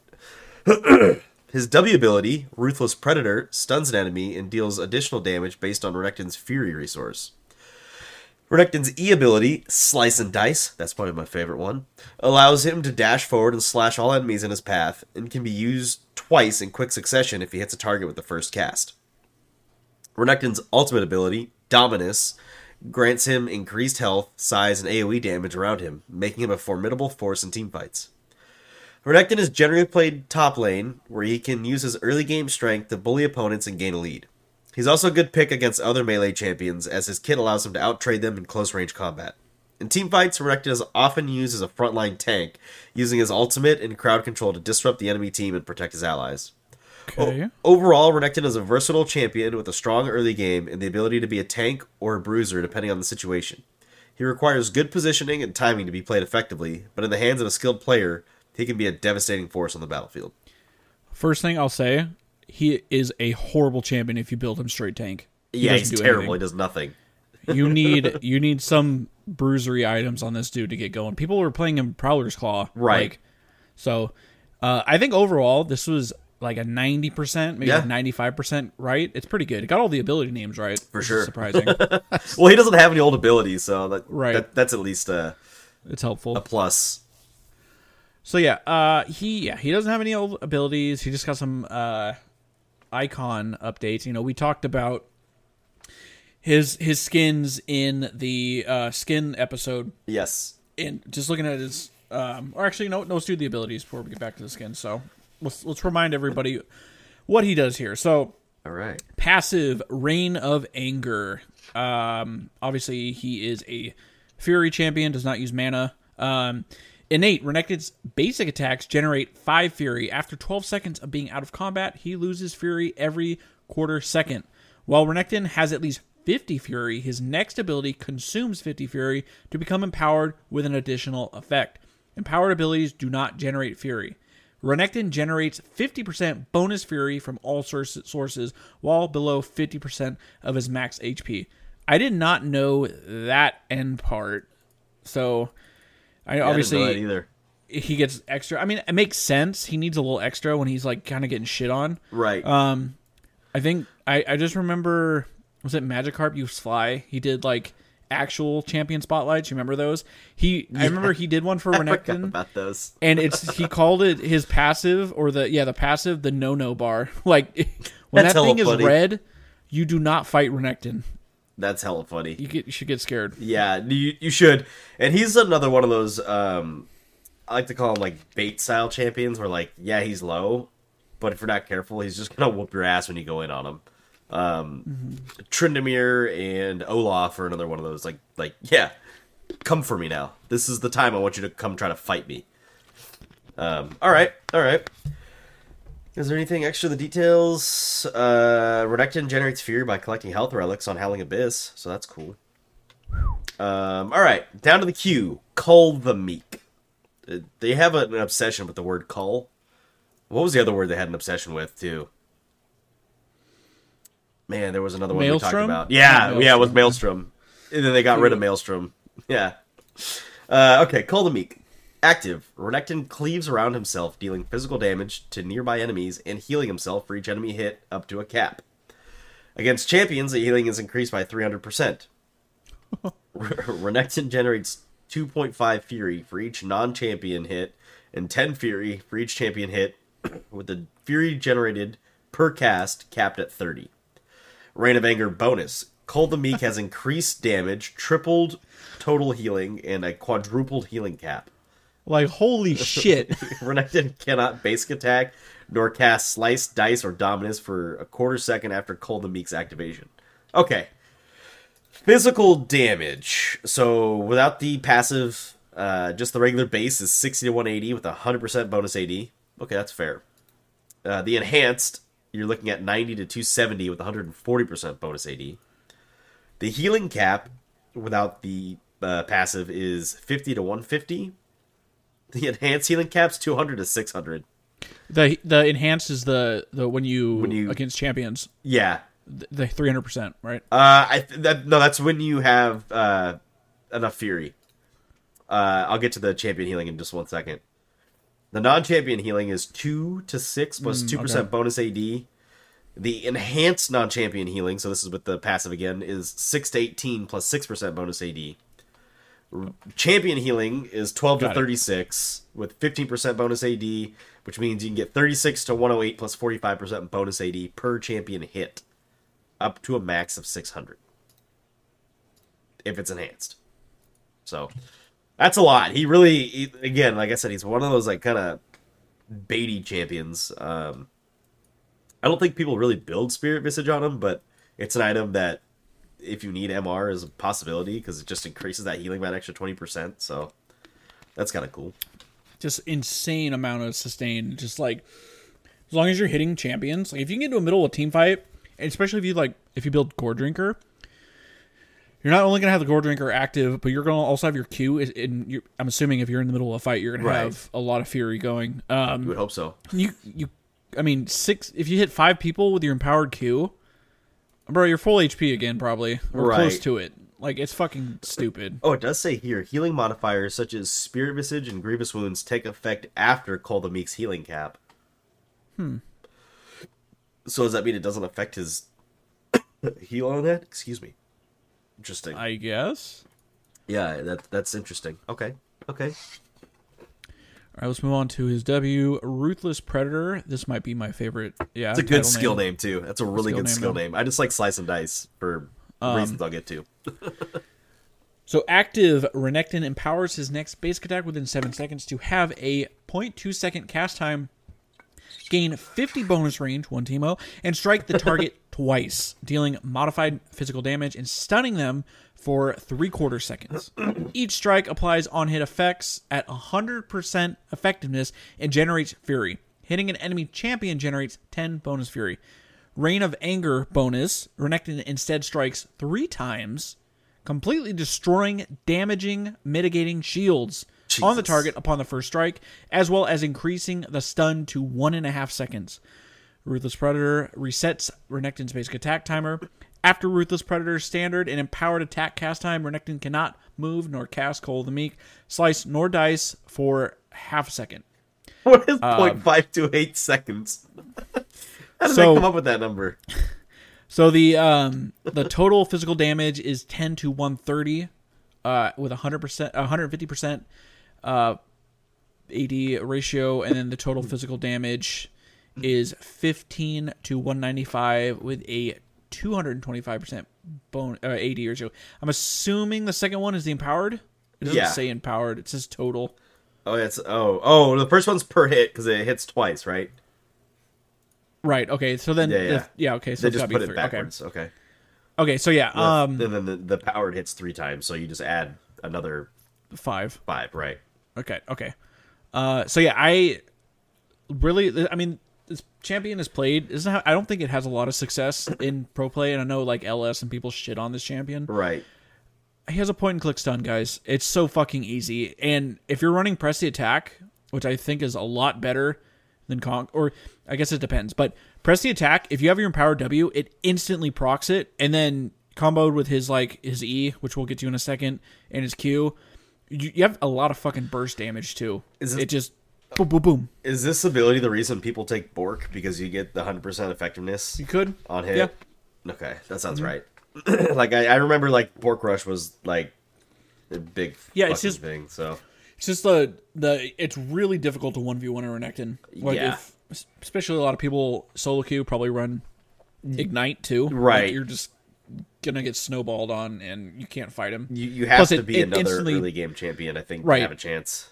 [clears throat] His W ability, Ruthless Predator, stuns an enemy and deals additional damage based on Renekton's Fury resource. Renekton's E ability, Slice and Dice, that's probably my favorite one, allows him to dash forward and slash all enemies in his path and can be used twice in quick succession if he hits a target with the first cast. Renekton's ultimate ability, Dominus, grants him increased health, size, and AoE damage around him, making him a formidable force in teamfights. Renekton is generally played top lane, where he can use his early game strength to bully opponents and gain a lead. He's also a good pick against other melee champions, as his kit allows him to outtrade them in close range combat. In teamfights, Renekton is often used as a frontline tank, using his ultimate and crowd control to disrupt the enemy team and protect his allies. Okay. Overall, Renekton is a versatile champion with a strong early game and the ability to be a tank or a bruiser depending on the situation. He requires good positioning and timing to be played effectively, but in the hands of a skilled player, he can be a devastating force on the battlefield. First thing I'll say, he is a horrible champion if you build him straight tank. He yeah, he's terrible. anything. He does nothing. You [laughs] need you need some bruisery items on this dude to get going. People were playing him Prowler's Claw, Right. Like, so, uh, I think overall this was like a ninety percent, maybe ninety five percent right. It's pretty good. It got all the ability names right, For sure. Surprising. [laughs] Well, he doesn't have any old abilities, so that, Right. that that's at least a, it's helpful. a plus. So yeah, uh, he yeah he doesn't have any old abilities. He just got some uh, icon updates. You know, we talked about his his skins in the uh, skin episode, Yes. and just looking at his, um, or actually, no, no, let's do the abilities before we get back to the skin. So let's let's remind everybody what he does here. So All right. passive reign of anger um obviously he is a fury champion does not use mana um innate renekton's basic attacks generate 5 fury after 12 seconds of being out of combat he loses fury every quarter second while renekton has at least 50 fury his next ability consumes 50 fury to become empowered with an additional effect empowered abilities do not generate fury Renekton generates 50% bonus fury from all sources while below 50% of his max HP. I did not know that end part. So I I that obviously either. he gets extra. I mean, it makes sense. He needs a little extra when he's like kind of getting shit on. Right. Um I think I I just remember was it Magikarp used Fly? He did like actual champion spotlights. You remember those? He I remember he did one for [laughs] I Renekton about those. and it's he [laughs] called it his passive or the yeah the passive the no no bar [laughs] like when That's that thing hella is red you do not fight Renekton That's hella funny. you get you should get scared Yeah, you, you should. And he's another one of those. Um, I like to call him like bait style champions, where like, yeah, he's low, but if you're not careful, he's just gonna whoop your ass when you go in on him. Um, Tryndamere and Olaf are another one of those. Like, like, yeah, come for me now. This is the time I want you to come try to fight me. Um, all right, all right. Is there anything extra? The details. Uh, Renekton generates fury by collecting health relics on Howling Abyss, so that's cool. Um, all right, down to the queue. Cull the Meek. Uh, They have an obsession with the word cull. What was the other word they had an obsession with too? Man, there was another one we talked about. Yeah, yeah, it was Maelstrom. Maelstrom. And then they got rid of Maelstrom. Yeah. Uh, okay, Cull the Meek. Active. Renekton cleaves around himself, dealing physical damage to nearby enemies and healing himself for each enemy hit up to a cap. Against champions, the healing is increased by 300%. [laughs] Renekton generates 2.5 Fury for each non champion hit and 10 Fury for each champion hit, [clears throat] with the Fury generated per cast capped at 30. Reign of Anger bonus. Cull the Meek has [laughs] increased damage, tripled total healing, and a quadrupled healing cap. Like holy [laughs] shit [laughs] Renekton cannot basic attack nor cast Slice, Dice, or Dominus for a quarter second after Cull the Meek's activation. Okay. Physical damage. So without the passive, uh, just the regular base is 60 to 180 with a 100% bonus AD. Okay, that's fair. Uh, the enhanced, you're looking at 90 to 270 with 140% bonus AD. The healing cap without the uh, passive is 50 to 150. The enhanced healing cap's 200 to 600. the the enhanced is the the when you, When you- against champions Yeah. the- the 300% right Uh, I th- that, no, that's when you have uh enough fury. Uh, I'll get to the champion healing in just one second. The non-champion healing is two to six plus plus two percent okay. bonus AD. The enhanced non-champion healing, so this is with the passive again, is six to eighteen plus plus six percent bonus AD. Champion healing is twelve Got to it. thirty-six with fifteen percent bonus AD, which means you can get thirty-six to one hundred eight plus plus forty-five percent bonus AD per champion hit up to a max of 600 if it's enhanced. So that's a lot. He really, he- again, like I said, he's one of those like kind of baity champions. Um, I don't think people really build Spirit Visage on him, but it's an item that if you need MR is a possibility because it just increases that healing by an extra 20%. So that's kind of cool. just insane amount of sustain just like as long as you're hitting champions like if you can get into a middle of a team fight and especially if you like if you build Goredrinker you're not only gonna have the Goredrinker active but you're gonna also have your q and i'm assuming if you're in the middle of a fight you're gonna Right. have a lot of fury going Um, You would hope so. you you i mean six if you hit five people with your empowered q bro you're full hp again probably or close to it like it's fucking stupid Oh, it does say here healing modifiers such as Spirit Visage and Grievous Wounds take effect after Cull the Meek's healing cap. Hmm. So does that mean it doesn't affect his [coughs] heal on that? Excuse me. Interesting. i guess Yeah, that that's interesting. Okay. Okay. All right, let's move on to his W, Ruthless Predator. This might be my favorite. Yeah, It's a good skill name. too. That's a really Skill good name, skill name. I just like slice and dice for Um, Reasons I'll get to. [laughs] So active Renekton empowers his next basic attack within 7 seconds to have a 0.2 second cast time, gain 50 bonus range, one Teemo, and strike the target [laughs] twice, dealing modified physical damage and stunning them for 3 quarter seconds. Each strike applies on hit effects at 100% effectiveness and generates fury. Hitting an enemy champion generates 10 bonus fury. Reign of Anger bonus, Renekton instead strikes 3 times completely destroying, damaging, mitigating shields on the target upon the first strike, as well as increasing the stun to one and a half seconds. Ruthless Predator resets Renekton's basic attack timer. After Ruthless Predator's standard and empowered attack cast time, Renekton cannot move nor cast Cull the Meek, slice nor dice for half a second. What is Um, 0.528 seconds? [laughs] How did so- they come up with that number? So the um the total physical damage is 10 to 130 uh with 100% 150% uh AD ratio and then the total physical damage is 15 to 195 with a 225% bone uh, AD ratio. I'm assuming the second one is the empowered. It doesn't Yeah. say empowered. It says total. Oh, it's oh oh the first one's per hit because it hits twice, right? Right. Okay. So then Yeah, the- yeah. yeah, okay. So They it's just put it three. backwards. Okay. Okay. Okay, so yeah, um and then the, the powered hits three times, so you just add another 5. five, right? Okay, okay. Uh, so yeah, I really, I mean, this champion has played. Isn't ha- I don't think it has a lot of success in pro play, and I know like LS and people shit on this champion. Right. He has a point and click stun, guys. It's so fucking easy, and if you're running press the attack, which I think is a lot better than Conk, or I guess it depends, but press the attack. If you have your empowered W, it instantly procs it, and then comboed with his like his E, which we'll get to in a second, and his Q. You, you have a lot of fucking burst damage too. Is it- it just boom, boom, boom. Is this ability the reason people take Bork because you get the hundred percent effectiveness You could. on hit? Yeah. Mm-hmm. Okay, that sounds right. [clears throat] like I, I remember, like Bork Rush was like a big Yeah, it's just- thing. So It's just the the. It's really difficult to one v one a Renekton. Like Yeah. if, especially a lot of people solo queue probably run ignite too. Like, Right. you're just gonna get snowballed on, and you can't fight him. you you have Plus to it- be it another early game champion, I think, Right. to have a chance.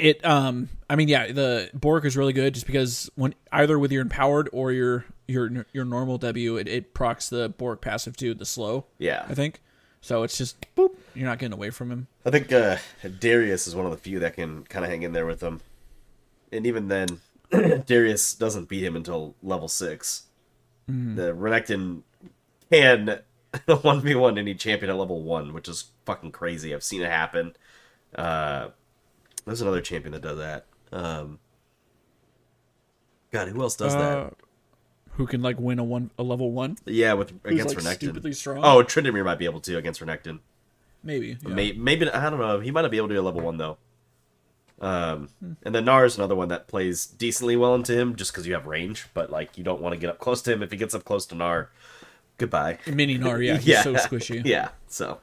It um. I mean, yeah, the Bork is really good just because when either with your empowered or your your your normal W, it, it procs the Bork passive to the slow. Yeah, I think. So it's just boop. You're not getting away from him. I think uh, Darius is one of the few that can kind of hang in there with him. And even then, [clears throat] Darius doesn't beat him until level six. The Renekton can [laughs] one v one any champion at level one, which is fucking crazy. I've seen it happen. Uh, there's another champion that does that. Um, God, who else does Uh, that? Who can like win a one a level one? Yeah, with Who's against like Renekton. stupidly strong. Oh, Tryndamere might be able to against Renekton. maybe. Yeah. Maybe, maybe I don't know. He might not be able to do a level one though. Um, and then Gnar is another one that plays decently well into him, just because you have range. But like, you don't want to get up close to him. If he gets up close to Gnar, goodbye. Mini Gnar, yeah, he's [laughs] so squishy. [laughs] Yeah. So.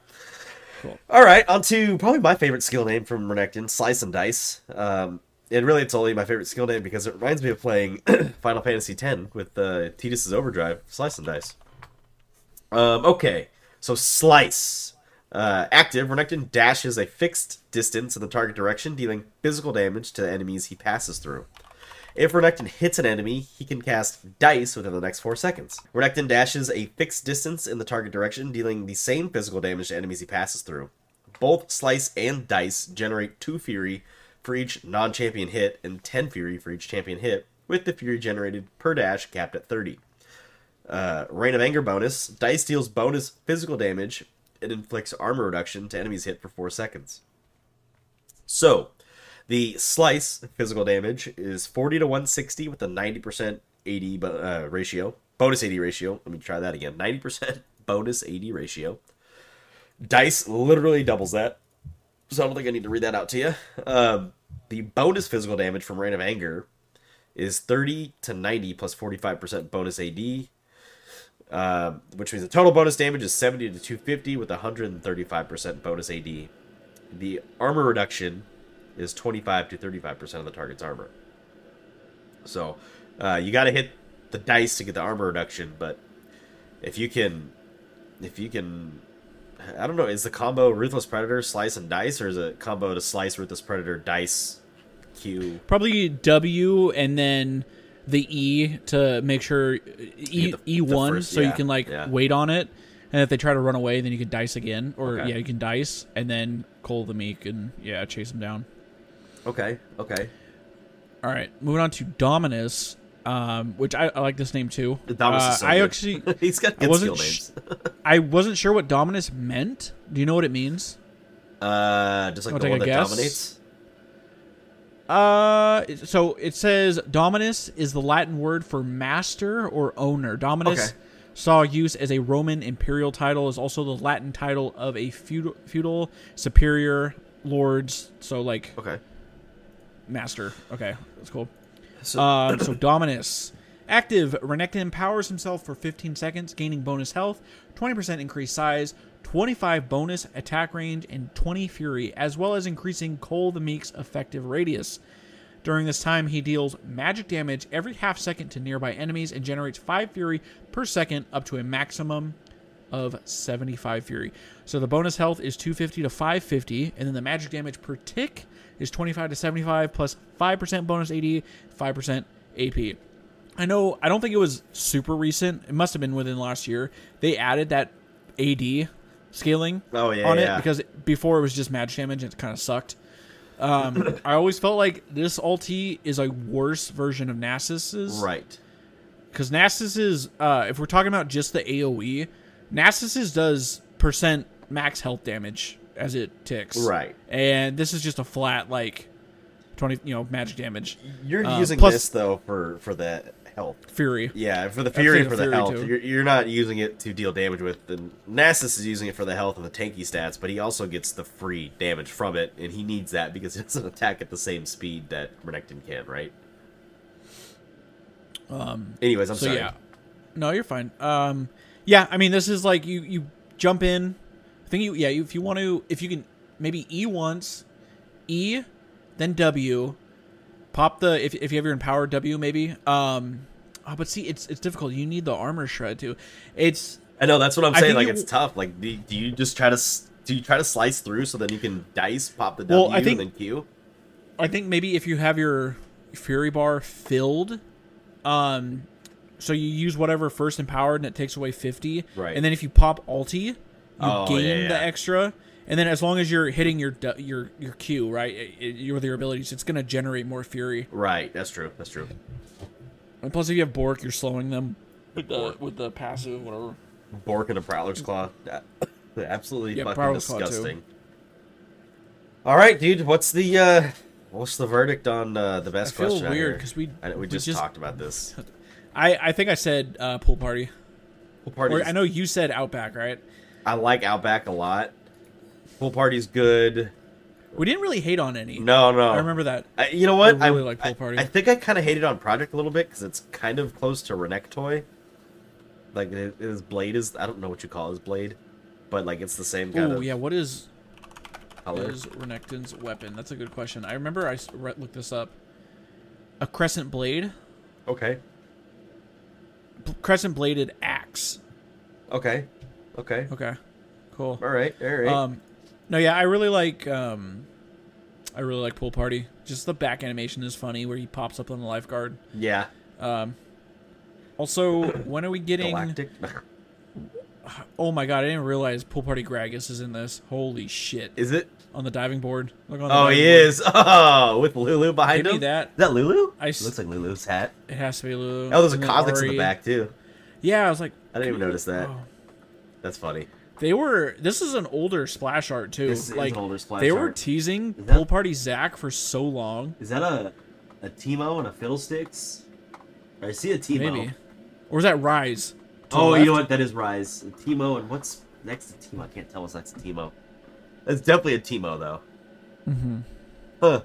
Cool. All right, on to probably my favorite skill name from Renekton, Slice and Dice. Um, and really, it's only my favorite skill name because it reminds me of playing [clears throat] Final Fantasy X with uh, Tidus's Overdrive, Slice and Dice. Um, okay, so Slice. Uh, active, Renekton dashes a fixed distance in the target direction, dealing physical damage to enemies he passes through. If Renekton hits an enemy, he can cast Dice within the next 4 seconds. Renekton dashes a fixed distance in the target direction, dealing the same physical damage to enemies he passes through. Both Slice and Dice generate 2 Fury for each non champion hit and 10 Fury for each champion hit, with the Fury generated per dash capped at 30. Uh, Reign of Anger bonus Dice deals bonus physical damage and inflicts armor reduction to enemies hit for 4 seconds. So, the slice physical damage is 40 to 160 with a 90% AD uh, ratio. Bonus AD ratio. Let me try that again. 90% [laughs] bonus AD ratio. Dice literally doubles that. So I don't think I need to read that out to you. Um, the bonus physical damage from Reign of Anger is 30 to 90 plus 45% bonus AD. Um, which means the total bonus damage is 70 to 250 with 135% bonus AD. The armor reduction is 25 to 35% of the target's armor. So, uh, you got to hit the dice to get the armor reduction, but if you can if you can, I don't know, is the combo Ruthless Predator slice and dice, or is it combo to slice Ruthless Predator dice Q? Probably W and then the E to make sure E E one so you can like yeah. wait on it. And if they try to run away, then you can dice again, or Okay. yeah, you can dice and then Cull the Meek and yeah, chase them down. Okay, okay. All right, moving on to Dominus, um, which I, I like this name too. Dominus Uh, is so I good. actually [laughs] He's got good skill names. [laughs] I wasn't sure what Dominus meant. Do you know what it means? Uh, just like Wanna the one that guess? dominates. Uh, so it says Dominus is the Latin word for master or owner. Dominus Okay. saw use as a Roman imperial title, is also the Latin title of a feudal, feudal superior lords. So like Okay. Master. Okay, that's cool. So, Uh, so [coughs] Dominus. Active, Renekton empowers himself for 15 seconds, gaining bonus health, 20% increased size, 25 bonus attack range, and 20 fury, as well as increasing Cull the Meek's effective radius. During this time, he deals magic damage every half second to nearby enemies and generates 5 fury per second up to a maximum of 75 fury. So the bonus health is 250 to 550, and then the magic damage per tick is 25 to 75 plus 5% bonus AD, 5% AP. I know, I don't think it was super recent. It must have been within last year. They added that AD scaling Oh, yeah, on yeah. it because before it was just magic damage and it kind of sucked. Um, [coughs] I always felt like this ulti is a worse version of Nasus's right. because Nasus's, uh, if we're talking about just the AOE, Nasus's does percent max health damage as it ticks. Right. And this is just a flat like twenty, you know, magic damage. You're Uh, using this though for for the health. Fury. Yeah, for the fury for the fury, health. You're, you're not using it to deal damage with. The Nasus is using it for the health and the tanky stats, but he also gets the free damage from it, and he needs that because it doesn't attack at the same speed that Renekton can, right? Um. Anyways, I'm so sorry. yeah. No, you're fine. Um, yeah, I mean, this is like you you jump in. I think you yeah, if you want to, if you can maybe E once, E, then W, pop the if if you have your empowered W maybe. Um, oh, but see, it's it's difficult. You need the armor shred too. It's I know that's what I'm saying. Like it- it's tough. Like do, do you just try to s- do you try to slice through so then you can dice pop the W Well, I think- and then Q? I think maybe if you have your fury bar filled, um, so you use whatever first empowered and it takes away fifty, Right. And then if you pop ulti, you Oh, gain yeah, the extra. And then as long as you're hitting your your your Q right, it, it, with your abilities, it's gonna generate more fury. Right. That's true. That's true. And plus, if you have Bork, you're slowing them with the with the passive whatever. Bork and a Prowler's Claw. That- Absolutely Yeah, fucking Prowler's Claw, disgusting. All right, dude. What's the uh what's the verdict on uh, the best I feel question? out weird here? 'cause we- I know, we, we just, just- talked about this. [laughs] I I think I said uh, pool party. Pool party. I know you said Outback, right? I like Outback a lot. Pool party's good. We didn't really hate on any. No, no. I remember that. I, you know what? I really like Pool I- Party. I, think I kind of hated on Project a little bit because it's kind of close to Renektoy. Like his blade is, I don't know what you call his blade, but like it's the same kind Oh of Oh yeah, what is color. is Renekton's weapon? That's a good question. I remember I re- looked this up. A crescent blade, Okay, crescent bladed axe. okay, okay. Okay, cool. All right, all right. Um, no, yeah, I really like. Um, I really like pool party. Just the back animation is funny, where he pops up on the lifeguard. yeah, Um, also, when are we getting? Galactic. [laughs] Oh my god, I didn't realize pool party Gragas is in this. Holy shit! Is it? on the diving board. Look on the Oh, he board. is. [laughs] Oh, with Lulu behind Give me him. that. Is that Lulu? I s- Looks like Lulu's hat. It has to be Lulu. Oh, there's a And Cosmix in the back too. Yeah, I was like, I didn't even notice that. oh. That's funny. They were. This is an older splash art too. This is like an older splash they were art. teasing Is that- Pool Party Zac for so long. Is that a a Teemo and a Fiddlesticks? I see a Teemo. Maybe, or was that Ryze? Oh, you know what? That is Ryze. A Teemo and what's next to Teemo? I can't tell what's next to Teemo. That's definitely a Teemo though. Mm-hmm. Huh.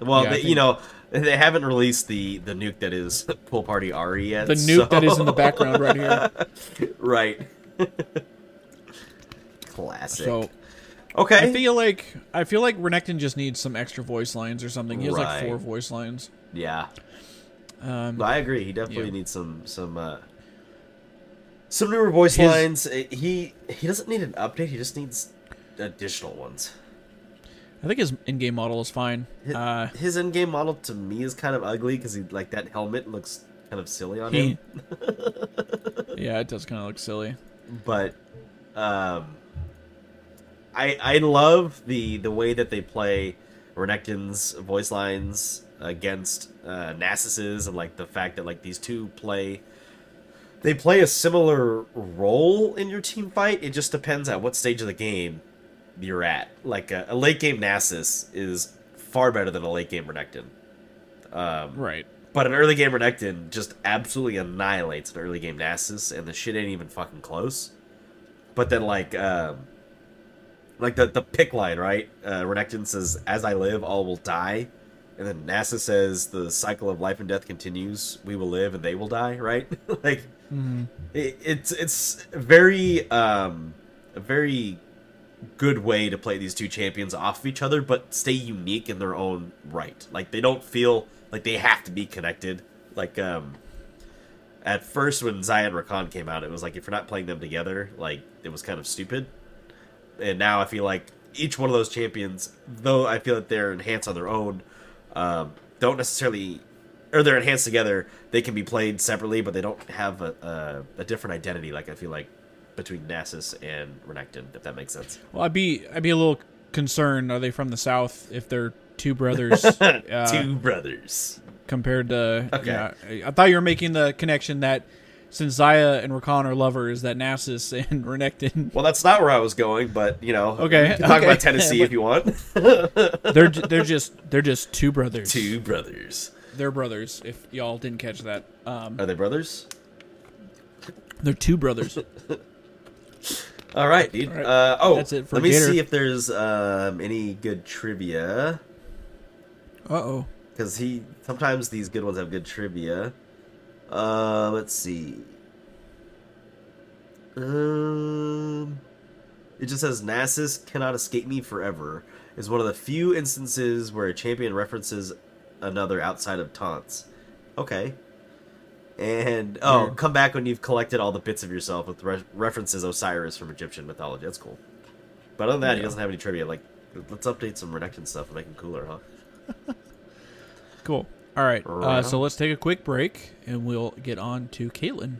Well, Yeah, they, you know, they haven't released the the nuke that is [laughs] Pool Party Ahri yet. The nuke that is in the background right here. [laughs] right. [laughs] Classic. So okay. I feel like I feel like Renekton just needs some extra voice lines or something. He has like four voice lines. yeah. Um, I agree. He definitely Yeah. needs some some uh Some newer voice His- lines. He he doesn't need an update. He just needs additional ones. I think his in-game model is fine. His, Uh, his in-game model to me is kind of ugly because he like that helmet looks kind of silly on he, him. [laughs] yeah, it does kind of look silly. But um, I I love the the way that they play Renekton's voice lines against uh, Nasus's and like the fact that like these two play they play a similar role in your team fight. It just depends at what stage of the game you're at. Like a, a late game Nasus is far better than a late game Renekton. Um, Right. but an early game Renekton just absolutely annihilates an early game Nasus, and the shit ain't even fucking close. But then like um like the the pick line, right? Uh Renekton says, As I live, all will die. And then Nasus says the cycle of life and death continues, we will live and they will die, right? [laughs] like it, it's it's very um very good way to play these two champions off of each other, but stay unique in their own right. Like they don't feel like they have to be connected. Like um at first when and Rakan came out, it was like if you're not playing them together, like it was kind of stupid. And now I feel like each one of those champions, though I feel that they're enhanced on their own, um, don't necessarily or they're enhanced together. They can be played separately, but they don't have a, a, a different identity. Like I feel like between Nasus and Renekton, if that makes sense. Well, I'd be I'd be a little concerned. Are they from the south? If they're two brothers [laughs] uh, Two brothers. compared to Okay. yeah, I- I thought you were making the connection that since Xayah and Rakan are lovers, that Nasus and [laughs] Renekton Well, that's not where I was going, but you know, Okay, you can talk okay. about [laughs] Tennessee if you want. they're they're just they're just two brothers. Two brothers. They're brothers. If y'all didn't catch that, um, Are they brothers? they're two brothers. [laughs] All right, dude. All right. Uh, oh, That's it for let me Gator. see if there's um, any good trivia. Uh oh. because he sometimes these good ones have good trivia. Uh, let's see. Um, it just says Nasus cannot escape me forever is one of the few instances where a champion references another outside of taunts. Okay. And oh, Weird. come back when you've collected all the bits of yourself with re- references Osiris from Egyptian mythology. That's cool. But other than that, he doesn't have any trivia. Like, let's update some Renekton stuff and make him cooler, huh? [laughs] Cool. All right. Uh, so let's take a quick break and we'll get on to Caitlyn.